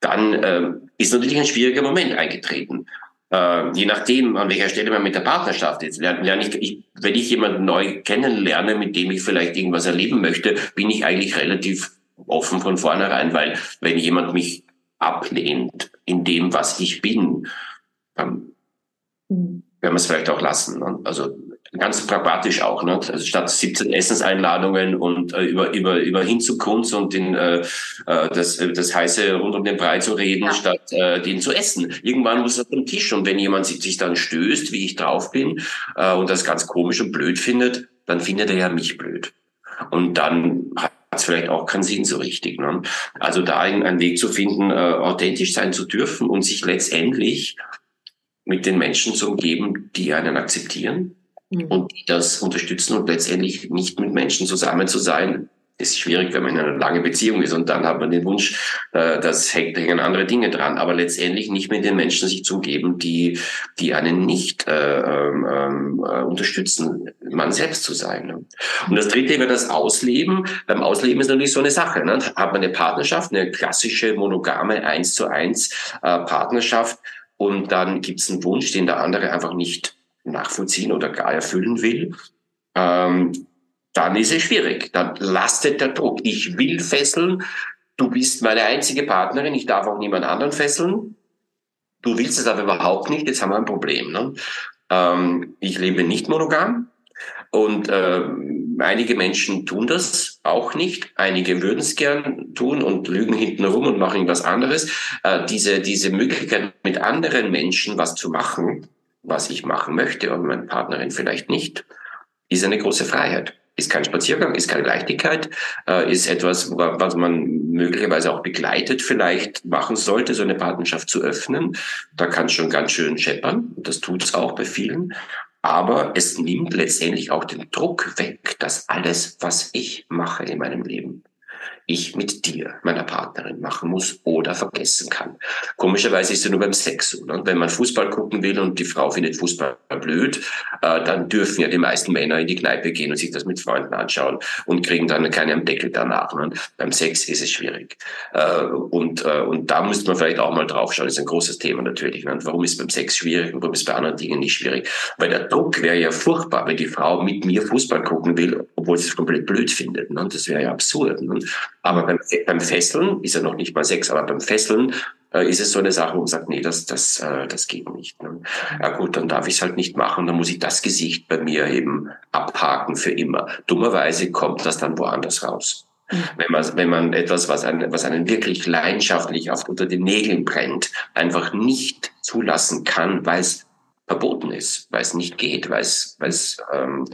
dann äh, ist natürlich ein schwieriger Moment eingetreten. Äh, je nachdem, an welcher Stelle man mit der Partnerschaft ist. Lerne, lerne ich, ich, wenn ich jemanden neu kennenlerne, mit dem ich vielleicht irgendwas erleben möchte, bin ich eigentlich relativ offen von vornherein, weil wenn jemand mich ablehnt in dem, was ich bin, dann mhm. werden wir es vielleicht auch lassen. Ne? Also ganz pragmatisch auch, ne? Also statt 17 Essenseinladungen und äh, über über über hin zu Kunst und den äh, äh das das heiße rund um den Brei zu reden, ja. statt äh, den zu essen. Irgendwann muss er am Tisch und wenn jemand sich dann stößt, wie ich drauf bin äh, und das ganz komisch und blöd findet, dann findet er ja mich blöd. Und dann hat es vielleicht auch keinen Sinn so richtig. Ne? Also da einen Weg zu finden, äh, authentisch sein zu dürfen und sich letztendlich mit den Menschen zu umgeben, die einen akzeptieren, mhm. und die das unterstützen und letztendlich nicht mit Menschen zusammen zu sein, ist schwierig, wenn man in einer langen Beziehung ist und dann hat man den Wunsch, äh, das hängt, hängen andere Dinge dran, aber letztendlich nicht mit den Menschen sich zu umgeben, die, die einen nicht äh, ähm, äh, unterstützen, man selbst zu sein. Ne? Und das dritte wäre das Ausleben. Beim Ausleben ist natürlich so eine Sache. Ne? Hat man eine Partnerschaft, eine klassische monogame eins zu eins äh, Partnerschaft und dann gibt es einen Wunsch, den der andere einfach nicht nachvollziehen oder gar erfüllen will, ähm, dann ist es schwierig. Dann lastet der Druck. Ich will fesseln, du bist meine einzige Partnerin, ich darf auch niemand anderen fesseln. du willst es aber überhaupt nicht, jetzt haben wir ein Problem. Ne? Ähm, ich lebe nicht monogam und äh, einige Menschen tun das auch nicht. Einige würden es gern tun und lügen hinten rum und machen was anderes. Äh, diese, diese Möglichkeit, mit anderen Menschen was zu machen, was ich machen möchte und meine Partnerin vielleicht nicht, ist eine große Freiheit. Ist kein Spaziergang, ist keine Leichtigkeit, äh, ist etwas, was man möglicherweise auch begleitet vielleicht machen sollte, so eine Partnerschaft zu öffnen. Da kann es schon ganz schön scheppern. Das tut es auch bei vielen. Aber es nimmt letztendlich auch den Druck weg, dass alles, was ich mache in meinem Leben, ich mit dir, meiner Partnerin, machen muss oder vergessen kann. Komischerweise ist es nur beim Sex so. Ne? Wenn man Fußball gucken will und die Frau findet Fußball blöd, äh, dann dürfen ja die meisten Männer in die Kneipe gehen und sich das mit Freunden anschauen und kriegen dann keinen Deckel danach. Ne? Beim Sex ist es schwierig. Äh, und, äh, und da müsste man vielleicht auch mal drauf schauen. Das ist ein großes Thema natürlich. Ne? Warum ist beim Sex schwierig und warum ist bei anderen Dingen nicht schwierig? Weil der Druck wäre ja furchtbar, wenn die Frau mit mir Fußball gucken will, obwohl sie es komplett blöd findet. Ne? Das wäre ja absurd. Ne? Aber beim, beim Fesseln ist ja noch nicht mal Sex, aber beim Fesseln äh, ist es so eine Sache, wo man sagt, nee, das, das, äh, das geht nicht. Ne? Ja gut, dann darf ich es halt nicht machen, dann muss ich das Gesicht bei mir eben abhaken für immer. Dummerweise kommt das dann woanders raus. Mhm. Wenn man, wenn man etwas, was einen, was einen wirklich leidenschaftlich oft unter den Nägeln brennt, einfach nicht zulassen kann, weil es verboten ist, weil es nicht geht, weil es, weil es ähm,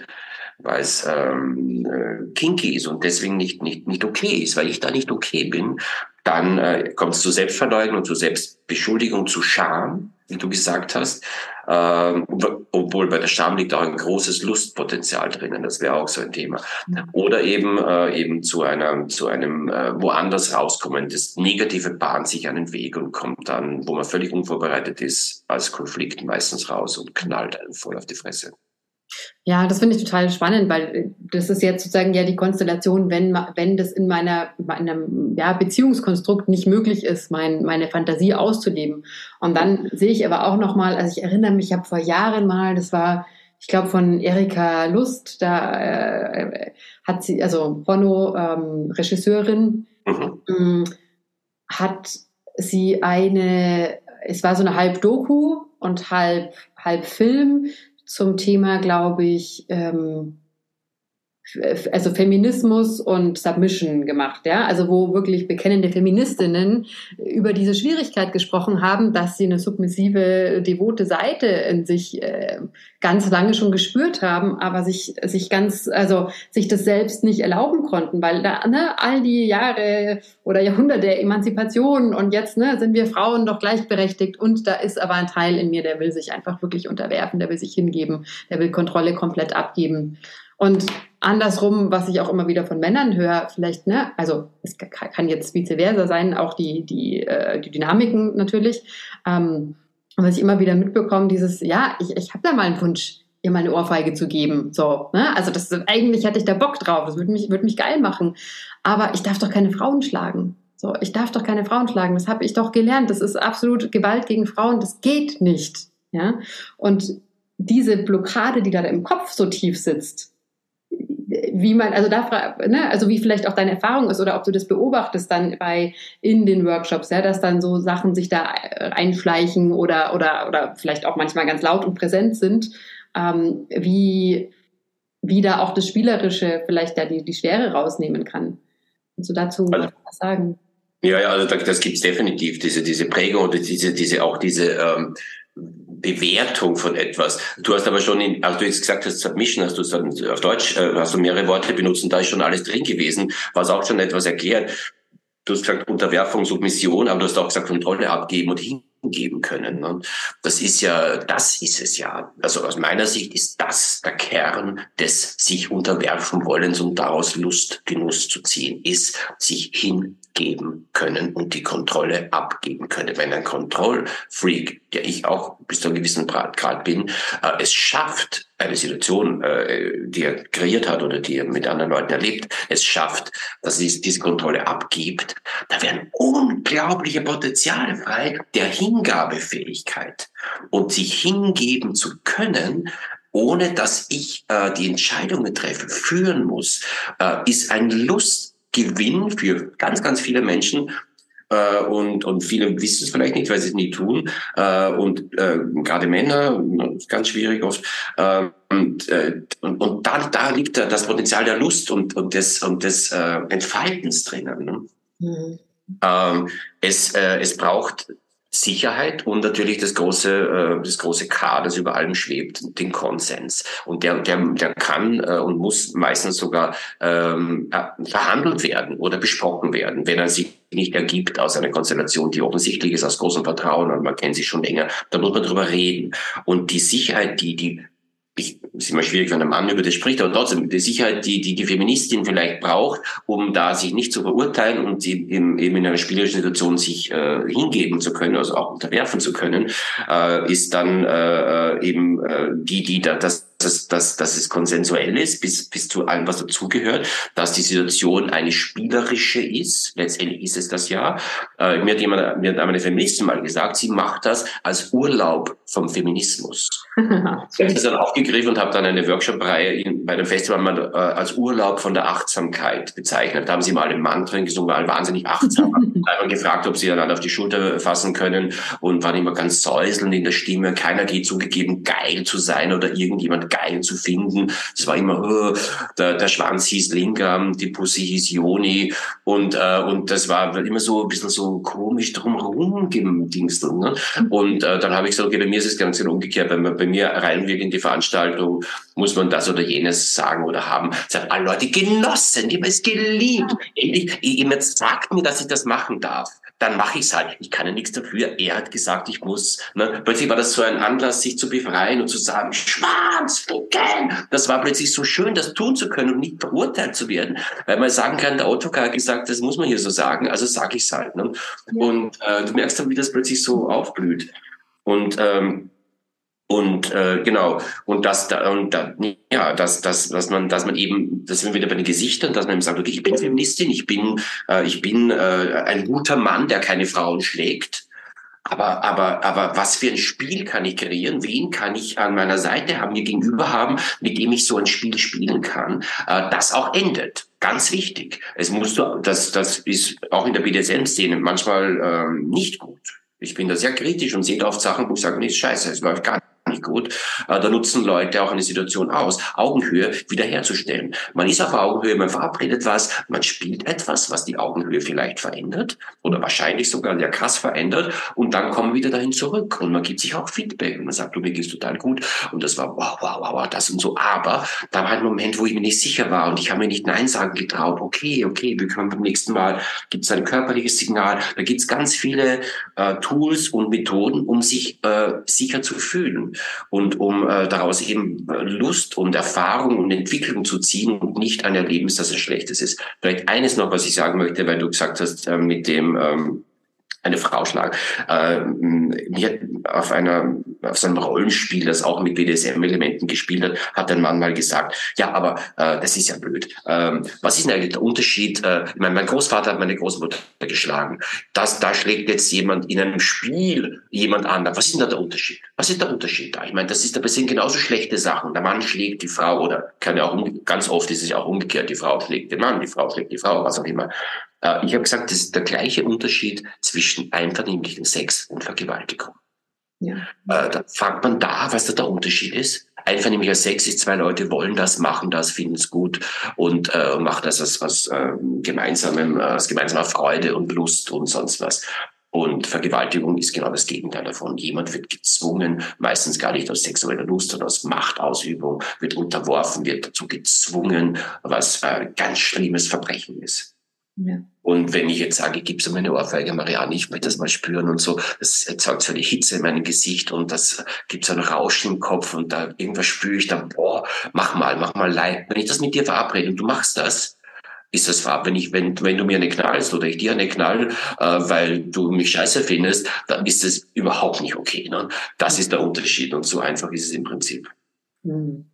weil es ähm, äh, kinky ist und deswegen nicht, nicht, nicht okay ist, weil ich da nicht okay bin, dann äh, kommt es zu Selbstverleugnung, zu Selbstbeschuldigung, zu Scham, wie du gesagt hast. Ähm, obwohl bei der Scham liegt auch ein großes Lustpotenzial drinnen, das wäre auch so ein Thema. Oder eben äh, eben zu einer zu einem äh, woanders rauskommen. Das Negative bahnt sich einen Weg und kommt dann, wo man völlig unvorbereitet ist, als Konflikt meistens raus und knallt einen voll auf die Fresse. Ja, das finde ich total spannend, weil äh, das ist jetzt sozusagen ja die Konstellation, wenn, wenn das in meiner, meinem ja, Beziehungskonstrukt nicht möglich ist, mein, meine Fantasie auszuleben. Und dann sehe ich aber auch nochmal, also ich erinnere mich, ich habe vor Jahren mal, das war, ich glaube, von Erika Lust, da äh, hat sie, also Porno, ähm, Regisseurin. Ähm, hat sie eine, es war so eine halb Doku und halb, halb Film zum Thema, glaube ich, ähm, also Feminismus und Submission gemacht, ja, also wo wirklich bekennende Feministinnen über diese Schwierigkeit gesprochen haben, dass sie eine submissive, devote Seite in sich äh, ganz lange schon gespürt haben, aber sich sich ganz, also sich das selbst nicht erlauben konnten, weil da ne, all die Jahre oder Jahrhunderte Emanzipation und jetzt ne, sind wir Frauen doch gleichberechtigt und da ist aber ein Teil in mir, der will sich einfach wirklich unterwerfen, der will sich hingeben, der will Kontrolle komplett abgeben. Und andersrum, was ich auch immer wieder von Männern höre, vielleicht, ne, also es kann jetzt vice versa sein, auch die, die, äh, die Dynamiken natürlich. Ähm, was ich immer wieder mitbekomme, dieses, ja, ich, ich habe da mal einen Wunsch, ihr mal eine Ohrfeige zu geben. So, ne? Also das eigentlich hätte ich da Bock drauf, das würde mich, würde mich geil machen. Aber ich darf doch keine Frauen schlagen. So, ich darf doch keine Frauen schlagen. Das habe ich doch gelernt. Das ist absolut Gewalt gegen Frauen. Das geht nicht. Ja. Und diese Blockade, die da im Kopf so tief sitzt, wie man, also da, ne, also wie vielleicht auch deine Erfahrung ist oder ob du das beobachtest dann bei in den Workshops, ja, dass dann so Sachen sich da äh, einschleichen oder oder oder vielleicht auch manchmal ganz laut und präsent sind, ähm, wie wie da auch das Spielerische vielleicht da die, die Schwere rausnehmen kann. Kannst du dazu also, was sagen? Ja, ja, also das gibt's definitiv, diese, diese Prägung oder diese, diese, auch diese ähm, Bewertung von etwas. Du hast aber schon, in, als du jetzt gesagt hast, Submission, hast du auf Deutsch, äh, hast du mehrere Worte benutzt und da ist schon alles drin gewesen, was auch schon etwas erklärt. Du hast gesagt Unterwerfung, Submission, aber du hast auch gesagt Kontrolle abgeben und hingeben können. Ne? Das ist ja, das ist es ja. Also aus meiner Sicht ist das der Kern des sich unterwerfen wollens und daraus Lust, Genuss zu ziehen, ist sich hin geben können und die Kontrolle abgeben können. Wenn ein Kontrollfreak, der ich auch bis zu einem gewissen Grad bin, äh, es schafft, eine Situation, äh, die er kreiert hat oder die er mit anderen Leuten erlebt, es schafft, dass er diese Kontrolle abgibt, da werden unglaubliche Potenziale frei der Hingabefähigkeit und sich hingeben zu können, ohne dass ich äh, die Entscheidungen treffe, führen muss, äh, ist ein Lust Gewinn für ganz, ganz viele Menschen, äh, und, und viele wissen es vielleicht nicht, weil sie es nie tun. Äh, und äh, gerade Männer, ganz schwierig oft. Äh, und, äh, und, und da, da liegt das Potenzial der Lust und, und des, und des äh, Entfaltens drinnen. Ne? Mhm. Ähm, es, äh, es braucht Sicherheit und natürlich das große, äh, das große K, das über allem schwebt, den Konsens. Und der, der, der kann äh, und muss meistens sogar ähm, verhandelt werden oder besprochen werden, wenn er sich nicht ergibt aus einer Konstellation, die offensichtlich ist aus großem Vertrauen und man kennt sich schon länger. Da muss man drüber reden. Und die Sicherheit, die, die ich, ist immer schwierig, wenn ein Mann über das spricht, aber trotzdem die Sicherheit, die, die die Feministin vielleicht braucht, um da sich nicht zu verurteilen und eben, eben in einer spielerischen Situation sich äh, hingeben zu können, also auch unterwerfen zu können, äh, ist dann äh, äh eben äh, die, die da das dass, dass, dass es konsensuell ist, bis, bis zu allem, was dazugehört, dass die Situation eine spielerische ist. Letztendlich ist es das ja. Äh, mir hat jemand, mir hat eine Feministin mal gesagt, sie macht das als Urlaub vom Feminismus. ich habe das dann aufgegriffen und habe dann eine Workshop-Reihe bei einem Festival mal äh, als Urlaub von der Achtsamkeit bezeichnet. Da haben sie mal einen Mann drin gesungen, waren wahnsinnig achtsam. Einmal gefragt, ob sie einander auf die Schulter fassen können und waren immer ganz säuselnd in der Stimme. Keiner geht zugegeben, geil zu sein oder irgendjemand geil zu finden. Es war immer, uh, der, der Schwanz hieß Lingam, die Pussy hieß Joni und, äh, und das war immer so ein bisschen so komisch drumherum gedingstelt. Ne? Und äh, dann habe ich gesagt, okay, bei mir ist es ganz genau umgekehrt. Bei, bei mir rein wir in die Veranstaltung, muss man das oder jenes sagen oder haben. Ich habe alle Leute genossen, die haben es geliebt. Endlich, jemand sagt mir, dass ich das machen darf dann mache ich es halt. Ich kann ja nichts dafür. Er hat gesagt, ich muss. Ne? Plötzlich war das so ein Anlass, sich zu befreien und zu sagen, Schwanz, ficken. Das war plötzlich so schön, das tun zu können und nicht verurteilt zu werden. Weil man sagen kann, der Autokar hat gesagt, das muss man hier so sagen, also sage ich es halt. Ne? Ja. Und äh, du merkst dann, wie das plötzlich so aufblüht. Und ähm, und äh, genau, und das, da, und da, ja, dass, dass, dass man, dass man eben, das sind wieder bei den Gesichtern, dass man eben sagt, okay, ich bin Feministin, ich bin, äh, ich bin äh, ein guter Mann, der keine Frauen schlägt. Aber, aber, aber was für ein Spiel kann ich kreieren? Wen kann ich an meiner Seite haben, mir gegenüber haben, mit dem ich so ein Spiel spielen kann, äh, das auch endet? Ganz wichtig. Es muss, das, das ist auch in der BDSM-Szene manchmal ähm, nicht gut. Ich bin da sehr kritisch und sehe oft Sachen, wo ich sage, nee, ist scheiße, es läuft gar nicht nicht gut. Äh, da nutzen Leute auch eine Situation aus, Augenhöhe wiederherzustellen. Man ist auf Augenhöhe, man verabredet was, man spielt etwas, was die Augenhöhe vielleicht verändert oder wahrscheinlich sogar sehr krass verändert und dann kommen wieder dahin zurück und man gibt sich auch Feedback und man sagt, du, mir geht's total gut und das war wow, wow, wow, das und so. Aber da war ein Moment, wo ich mir nicht sicher war und ich habe mir nicht Nein sagen getraut. Okay, okay, wir können beim nächsten Mal, gibt es ein körperliches Signal. Da gibt es ganz viele äh, Tools und Methoden, um sich äh, sicher zu fühlen und um äh, daraus eben Lust und Erfahrung und Entwicklung zu ziehen und nicht ein Erlebnis, das ein schlechtes ist. Vielleicht eines noch, was ich sagen möchte, weil du gesagt hast, äh, mit dem ähm, eine Frau schlagen. Äh, mir auf einer auf so einem Rollenspiel, das auch mit BDSM-Elementen gespielt hat, hat ein Mann mal gesagt, ja, aber äh, das ist ja blöd. Ähm, was ist denn eigentlich der Unterschied? Äh, ich meine, mein Großvater hat meine Großmutter geschlagen. Das, da schlägt jetzt jemand in einem Spiel jemand an. Was ist denn da der Unterschied? Was ist der Unterschied da? Ich meine, das ist, da passieren genauso schlechte Sachen. Der Mann schlägt die Frau oder kann ja auch ganz oft ist es ja auch umgekehrt. Die Frau schlägt den Mann, die Frau schlägt die Frau, was auch immer. Äh, ich habe gesagt, das ist der gleiche Unterschied zwischen einvernehmlichen Sex und Vergewaltigung. Ja. Äh, da fragt man da, was da der Unterschied ist. Einvernehmlicher Sex ist, zwei Leute wollen das, machen das, finden es gut und äh, machen das aus, aus äh, gemeinsamem, aus gemeinsamer Freude und Lust und sonst was. Und Vergewaltigung ist genau das Gegenteil davon. Jemand wird gezwungen, meistens gar nicht aus sexueller Lust, sondern aus Machtausübung, wird unterworfen, wird dazu gezwungen, was äh, ganz schlimmes Verbrechen ist. Ja. Und wenn ich jetzt sage, gib's mir eine Ohrfeige, Marianne, ich möchte das mal spüren und so, das erzeugt so eine Hitze in meinem Gesicht und das gibt so ein Rauschen im Kopf und da irgendwas spüre ich dann, boah, mach mal, mach mal leid. Wenn ich das mit dir verabrede und du machst das, ist das wahr. Wenn ich, wenn, wenn du mir eine knallst oder ich dir eine knall, äh, weil du mich scheiße findest, dann ist das überhaupt nicht okay. Ne? Das ist der Unterschied und so einfach ist es im Prinzip. Mhm.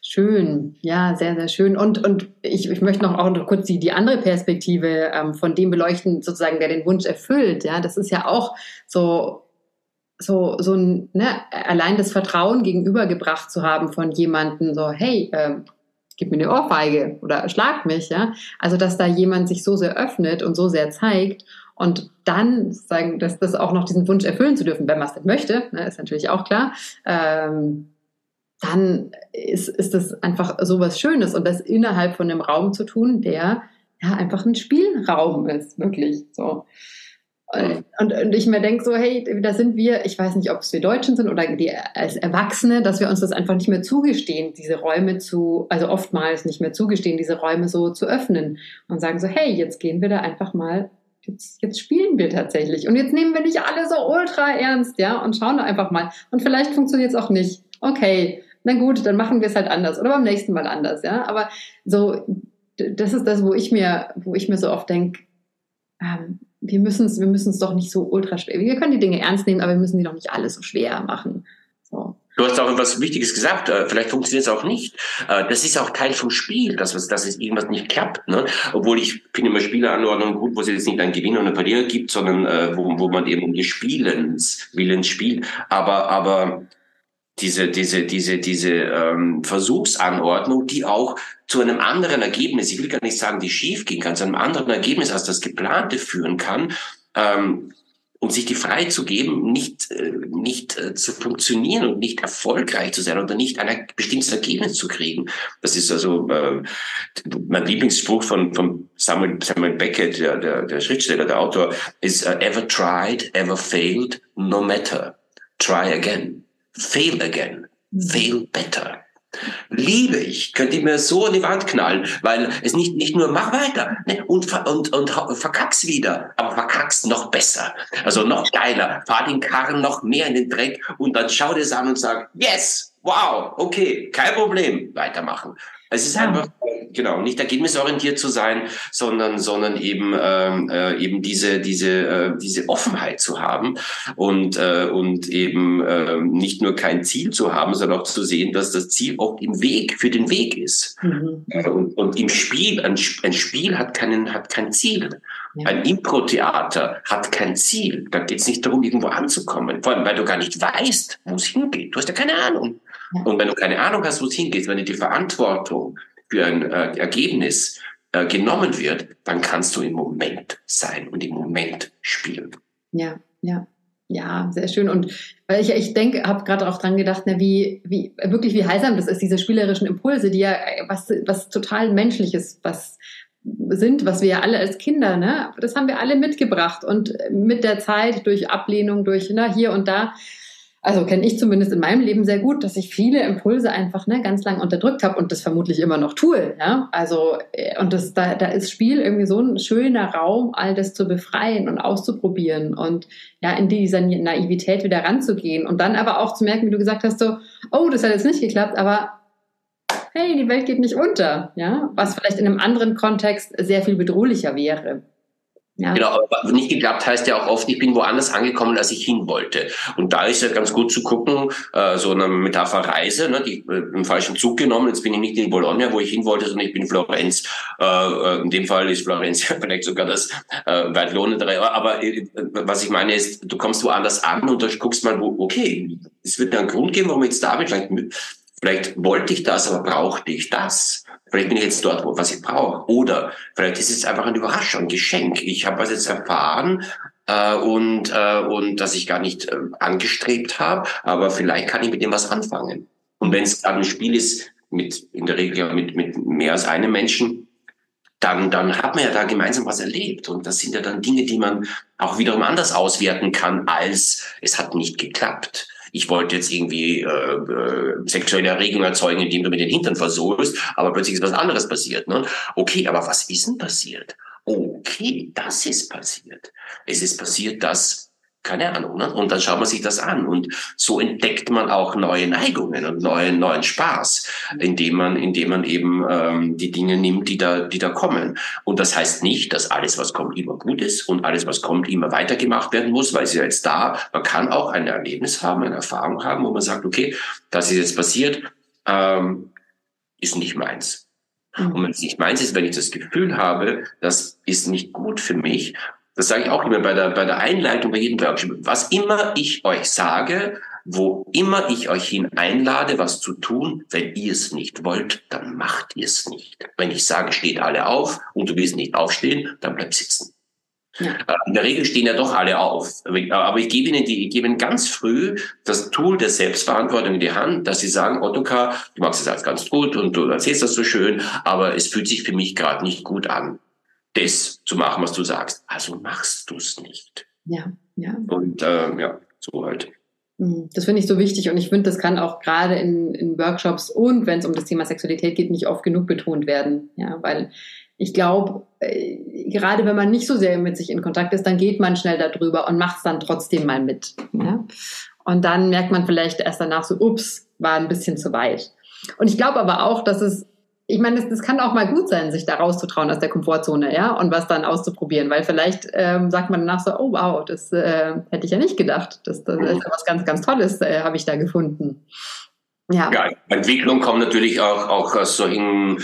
Schön, ja, sehr, sehr schön. Und, und ich, ich möchte noch auch noch kurz die, die andere Perspektive ähm, von dem beleuchten, sozusagen, der den Wunsch erfüllt. Ja, das ist ja auch so, so, so ein, ne, allein das Vertrauen gegenübergebracht zu haben von jemandem, so, hey, ähm, gib mir eine Ohrfeige oder schlag mich, ja. Also, dass da jemand sich so sehr öffnet und so sehr zeigt Und dann sagen, dass das auch noch diesen Wunsch erfüllen zu dürfen, wenn man es denn möchte, ne, ist natürlich auch klar. Ähm, dann ist, ist das einfach so was Schönes und das innerhalb von einem Raum zu tun, der ja einfach ein Spielraum ist, wirklich so. Und, und ich mir denke so, hey, da sind wir, ich weiß nicht, ob es wir Deutschen sind oder die als Erwachsene, dass wir uns das einfach nicht mehr zugestehen, diese Räume zu, also oftmals nicht mehr zugestehen, diese Räume so zu öffnen und sagen so, hey, jetzt gehen wir da einfach mal, jetzt, jetzt spielen wir tatsächlich. Und jetzt nehmen wir nicht alle so ultra ernst, ja, und schauen einfach mal. Und vielleicht funktioniert es auch nicht. Okay, na gut, dann machen wir es halt anders oder beim nächsten Mal anders, ja. Aber so, das ist das, wo ich mir, wo ich mir so oft denke, ähm, wir müssen es wir müssen's doch nicht so ultra schwer. Wir können die Dinge ernst nehmen, aber wir müssen die doch nicht alles so schwer machen. So. Du hast auch etwas Wichtiges gesagt. Äh, vielleicht funktioniert es auch nicht. Äh, das ist auch Teil vom Spiel, dass, dass es irgendwas nicht klappt. Ne? Obwohl ich finde immer Spieleanordnungen gut, wo es jetzt nicht einen Gewinner und einen Verlierer gibt, sondern äh, wo, wo man eben um die Spielens Willens spielt. Aber, aber diese, diese, diese, diese ähm, Versuchsanordnung, die auch zu einem anderen Ergebnis, ich will gar nicht sagen, die schief gehen kann, zu einem anderen Ergebnis als das geplante führen kann, ähm, und sich die Freiheit zu geben, nicht, äh, nicht äh, zu funktionieren und nicht erfolgreich zu sein oder nicht ein bestimmtes Ergebnis zu kriegen. Das ist also äh, mein Lieblingsspruch von, von Samuel, Samuel Beckett, der, der, der Schriftsteller, der Autor, ist uh, ever tried, ever failed, no matter. Try again fail again, fail better. Liebe ich, könnt ihr mir so an die Wand knallen, weil es nicht, nicht nur mach weiter ne, und, und, und verkack's wieder, aber verkack's noch besser. Also noch geiler. Fahr den Karren noch mehr in den Dreck und dann schau dir es an und sag, yes, wow, okay, kein Problem, weitermachen. Es ist ja. einfach, genau, nicht ergebnisorientiert zu sein, sondern, sondern eben, ähm, äh, eben diese, diese, äh, diese Offenheit zu haben und, äh, und eben äh, nicht nur kein Ziel zu haben, sondern auch zu sehen, dass das Ziel auch im Weg, für den Weg ist. Mhm. Äh, und, und im Spiel, ein, ein Spiel hat keinen, hat kein Ziel. Ja. Ein Impro-Theater hat kein Ziel. Da geht es nicht darum, irgendwo anzukommen. Vor allem, weil du gar nicht weißt, wo es hingeht. Du hast ja keine Ahnung. Und wenn du keine Ahnung hast, wo es hingeht, wenn dir die Verantwortung für ein äh, Ergebnis äh, genommen wird, dann kannst du im Moment sein und im Moment spielen. Ja, ja. Ja, sehr schön. Und weil ich, ich denke, habe gerade auch dran gedacht, na, wie, wie wirklich wie heilsam das ist, diese spielerischen Impulse, die ja was, was total Menschliches, was sind, was wir ja alle als Kinder, ne, das haben wir alle mitgebracht und mit der Zeit durch Ablehnung, durch na, hier und da also kenne ich zumindest in meinem Leben sehr gut, dass ich viele Impulse einfach ne, ganz lang unterdrückt habe und das vermutlich immer noch tue. Ja? Also, äh, und das, da, da ist Spiel irgendwie so ein schöner Raum, all das zu befreien und auszuprobieren und ja, in dieser Naivität wieder ranzugehen und dann aber auch zu merken, wie du gesagt hast, so, oh, das hat jetzt nicht geklappt, aber hey, die Welt geht nicht unter, ja, was vielleicht in einem anderen Kontext sehr viel bedrohlicher wäre. Ja. Genau, aber nicht geklappt heißt ja auch oft, ich bin woanders angekommen, als ich hin wollte. Und da ist ja ganz gut zu gucken, äh, so eine Metapher Reise, ne, die äh, im falschen Zug genommen. Jetzt bin ich nicht in Bologna, wo ich hin wollte, sondern ich bin in Florenz. Äh, äh in dem Fall ist Florenz vielleicht sogar das äh, weit lohnendere. Aber äh, was ich meine ist, du kommst woanders an und du guckst mal, wo, okay, es wird einen Grund geben, warum ich jetzt da bin. Vielleicht, vielleicht wollte ich das, aber brauchte ich das. Vielleicht bin ich jetzt dort, was ich brauche. Oder vielleicht ist es einfach eine Überraschung, ein Geschenk. Ich habe was jetzt erfahren äh, und, äh, und das ich gar nicht äh, angestrebt habe, aber vielleicht kann ich mit dem was anfangen. Und wenn es ein Spiel ist, mit in der Regel mit, mit mehr als einem Menschen, dann, dann hat man ja da gemeinsam was erlebt. Und das sind ja dann Dinge, die man auch wiederum anders auswerten kann, als es hat nicht geklappt ich wollte jetzt irgendwie äh, äh, sexuelle Erregung erzeugen, indem du mit den Hintern versuchst, aber plötzlich ist was anderes passiert. Ne? Okay, aber was ist denn passiert? Okay, das ist passiert. Es ist passiert, dass keine Ahnung. Ne? Und dann schaut man sich das an und so entdeckt man auch neue Neigungen und neuen neuen Spaß, indem man indem man eben ähm, die Dinge nimmt, die da die da kommen. Und das heißt nicht, dass alles, was kommt, immer gut ist und alles, was kommt, immer weitergemacht werden muss, weil es ja jetzt da. Man kann auch ein Erlebnis haben, eine Erfahrung haben, wo man sagt, okay, das ist jetzt passiert, ähm, ist nicht meins. Mhm. Und wenn es nicht meins ist, wenn ich das Gefühl habe, das ist nicht gut für mich, das sage ich auch immer bei der, bei der Einleitung bei jedem Workshop. Was immer ich euch sage, wo immer ich euch hin einlade, was zu tun, wenn ihr es nicht wollt, dann macht ihr es nicht. Wenn ich sage, steht alle auf und du willst nicht aufstehen, dann bleib sitzen. Ja. Äh, in der Regel stehen ja doch alle auf. Aber ich gebe ihnen die, ich gebe ihnen ganz früh das Tool der Selbstverantwortung in die Hand, dass sie sagen, Ottokar, du machst das alles ganz gut und du erzählst das so schön, aber es fühlt sich für mich gerade nicht gut an, das zu machen, was du sagst. Also machst du es nicht. Ja, ja. Und äh, ja, so halt. Mhm. Das finde ich so wichtig und ich finde, das kann auch gerade in, in Workshops und wenn es um das Thema Sexualität geht, nicht oft genug betont werden. Ja, weil ich glaube, äh, gerade wenn man nicht so sehr mit sich in Kontakt ist, dann geht man schnell darüber und macht es dann trotzdem mal mit. Ja? Und dann merkt man vielleicht erst danach so, ups, war ein bisschen zu weit. Und ich glaube aber auch, dass es ich meine, das, das kann auch mal gut sein, sich da rauszutrauen aus der Komfortzone, ja, und was dann auszuprobieren, weil vielleicht ähm, sagt man danach so, oh wow, das äh, hätte ich ja nicht gedacht, das, das ist was ganz, ganz Tolles, äh, habe ich da gefunden. Ja. ja, Entwicklung kommt natürlich auch, auch aus solchen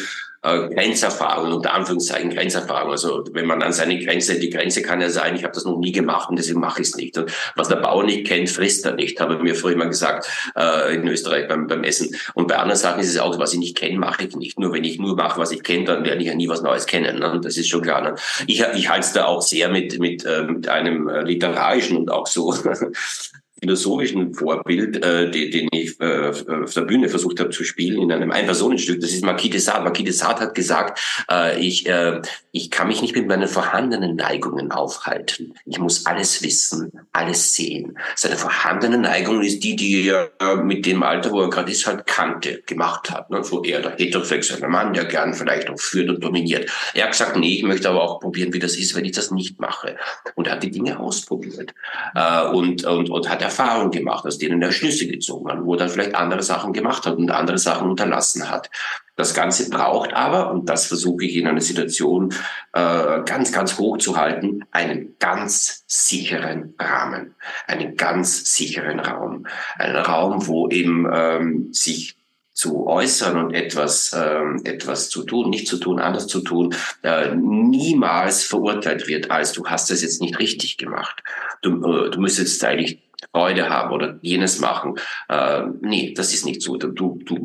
äh, Grenzerfahrung, unter Anführungszeichen Grenzerfahrung. Also wenn man an seine Grenze, die Grenze kann ja sein, ich habe das noch nie gemacht und deswegen mache ich es nicht. Und was der Bauer nicht kennt, frisst er nicht, habe ich mir früher immer gesagt äh, in Österreich beim, beim Essen. Und bei anderen Sachen ist es auch, was ich nicht kenne, mache ich nicht. Nur wenn ich nur mache, was ich kenne, dann werde ich ja nie was Neues kennen. Ne? Das ist schon klar. Ne? Ich, ich halte es da auch sehr mit, mit, äh, mit einem äh, literarischen und auch so philosophischen Vorbild, äh, den, den ich äh, auf der Bühne versucht habe zu spielen, in einem Ein-Personen-Stück. Das ist Marquis de Sade. Marquis de Sade hat gesagt, äh, ich, äh, ich kann mich nicht mit meinen vorhandenen Neigungen aufhalten. Ich muss alles wissen, alles sehen. Seine vorhandene Neigung ist die, die er äh, mit dem Alter, wo er gerade ist, halt kannte, gemacht hat. Ne? So eher der heterosexuelle Mann, der gern vielleicht auch führt und dominiert. Er hat gesagt, nee, ich möchte aber auch probieren, wie das ist, wenn ich das nicht mache. Und er hat die Dinge ausprobiert. Äh, und, und, und hat Erfahrungen gemacht, aus denen er Schlüsse gezogen hat, wo er dann vielleicht andere Sachen gemacht hat und andere Sachen unterlassen hat. Das Ganze braucht aber, und das versuche ich in einer Situation äh, ganz, ganz hoch zu halten, einen ganz sicheren Rahmen, einen ganz sicheren Raum, einen Raum, wo eben ähm, sich zu äußern und etwas, ähm, etwas zu tun, nicht zu tun, anders zu tun, äh, niemals verurteilt wird, als du hast es jetzt nicht richtig gemacht. Du, äh, du müsstest eigentlich Freude haben oder jenes machen. Äh, nee, das ist nicht so. Du, du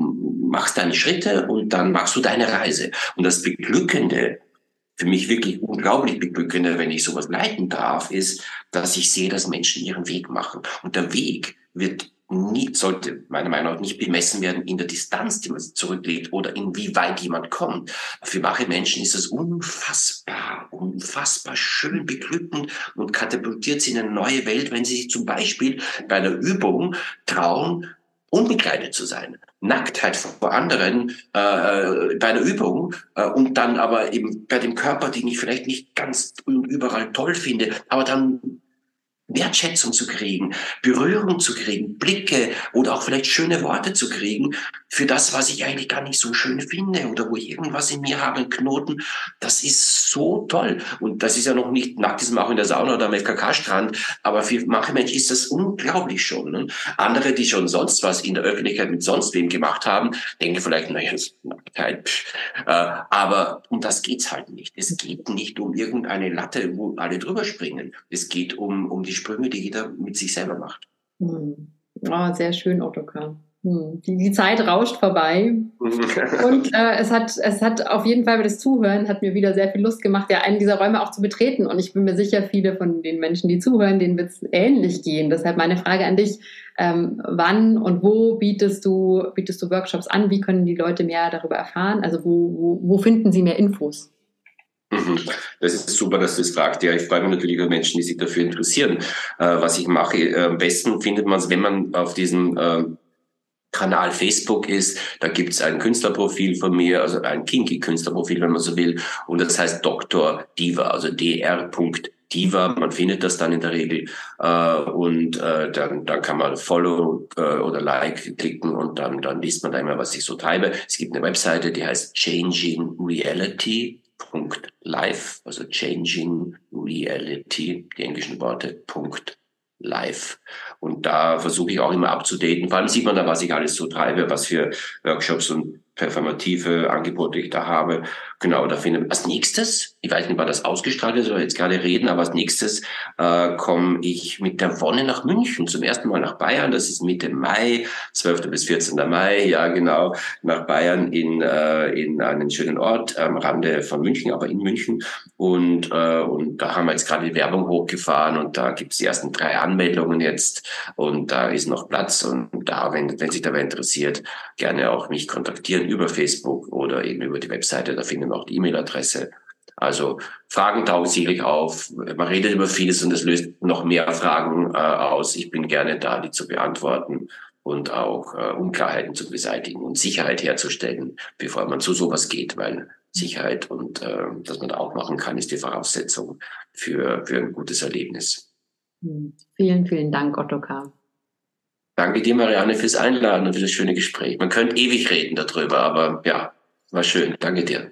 machst deine Schritte und dann machst du deine Reise. Und das Beglückende, für mich wirklich unglaublich beglückende, wenn ich sowas leiten darf, ist, dass ich sehe, dass Menschen ihren Weg machen. Und der Weg wird nie, sollte meiner Meinung nach nicht bemessen werden in der Distanz, die man zurücklegt oder inwieweit jemand kommt. Für manche Menschen ist es unfassbar, unfassbar schön beglückend und katapultiert sie in eine neue Welt, wenn sie sich zum Beispiel bei einer Übung trauen, unbekleidet zu sein. Nacktheit vor anderen äh, bei einer Übung äh, und dann aber eben bei dem Körper, den ich vielleicht nicht ganz überall toll finde, aber dann Wertschätzung zu kriegen, Berührung zu kriegen, Blicke oder auch vielleicht schöne Worte zu kriegen für das, was ich eigentlich gar nicht so schön finde oder wo ich irgendwas in mir habe, einen Knoten. Das ist so toll. Und das ist ja noch nicht nacktes Machen in der Sauna oder am FKK-Strand, aber für manche Menschen ist das unglaublich schon. Ne? Andere, die schon sonst was in der Öffentlichkeit mit sonst wem gemacht haben, denken vielleicht, naja, Nacktheit. Äh, aber um das geht's halt nicht. Es geht nicht um irgendeine Latte, wo alle drüber springen. Es geht um, um die Sprünge, die jeder mit sich selber macht. Hm. Oh, sehr schön, Ottokar. Hm. Die, die, Zeit rauscht vorbei. und äh, es, hat, es hat auf jeden Fall das Zuhören, hat mir wieder sehr viel Lust gemacht, ja, einen dieser Räume auch zu betreten. Und ich bin mir sicher, viele von den Menschen, die zuhören, denen wird es ähnlich gehen. Deshalb meine Frage an dich, ähm, wann und wo bietest du, bietest du Workshops an? Wie können die Leute mehr darüber erfahren? Also wo, wo, wo finden sie mehr Infos? Mhm. Das ist super, dass du es fragst. Ja, ich freue mich natürlich über Menschen, die sich dafür interessieren, äh, was ich mache. Äh, am besten findet man es, wenn man auf diesem äh, Kanal Facebook ist, da gibt es ein Künstlerprofil von mir, also ein Kinky-Künstlerprofil, wenn man so will, und das heißt Dr. Diva, also dr. Diva, man findet das dann in der Regel äh, und äh, dann, dann kann man Follow äh, oder Like klicken und dann, dann liest man da immer, was ich so treibe. Es gibt eine Webseite, die heißt Changing Reality Live, also Changing Reality, die englischen Worte, Punkt live. Und da versuche ich auch immer abzudaten. Vor allem sieht man da, was ich alles so treibe, was für Workshops und performative Angebote ich da habe. Genau, da finden als nächstes, ich weiß nicht, wann das ausgestrahlt ist oder jetzt gerade reden, aber als nächstes äh, komme ich mit der Wonne nach München, zum ersten Mal nach Bayern. Das ist Mitte Mai, 12. bis 14. Mai, ja genau, nach Bayern in, äh, in einen schönen Ort am Rande von München, aber in München. Und, äh, und da haben wir jetzt gerade die Werbung hochgefahren und da gibt es die ersten drei Anmeldungen jetzt und da ist noch Platz und da, wenn, wenn sich dabei interessiert, gerne auch mich kontaktieren über Facebook oder eben über die Webseite, da finden wir auch die E-Mail-Adresse. Also Fragen tauchen sicherlich auf. Man redet über vieles und es löst noch mehr Fragen äh, aus. Ich bin gerne da, die zu beantworten und auch äh, Unklarheiten zu beseitigen und Sicherheit herzustellen, bevor man zu sowas geht, weil Sicherheit und äh, dass man da auch machen kann, ist die Voraussetzung für, für ein gutes Erlebnis. Hm. Vielen, vielen Dank, Ottokar. Danke dir, Marianne, fürs Einladen und für das schöne Gespräch. Man könnte ewig reden darüber, aber ja, war schön. Danke dir.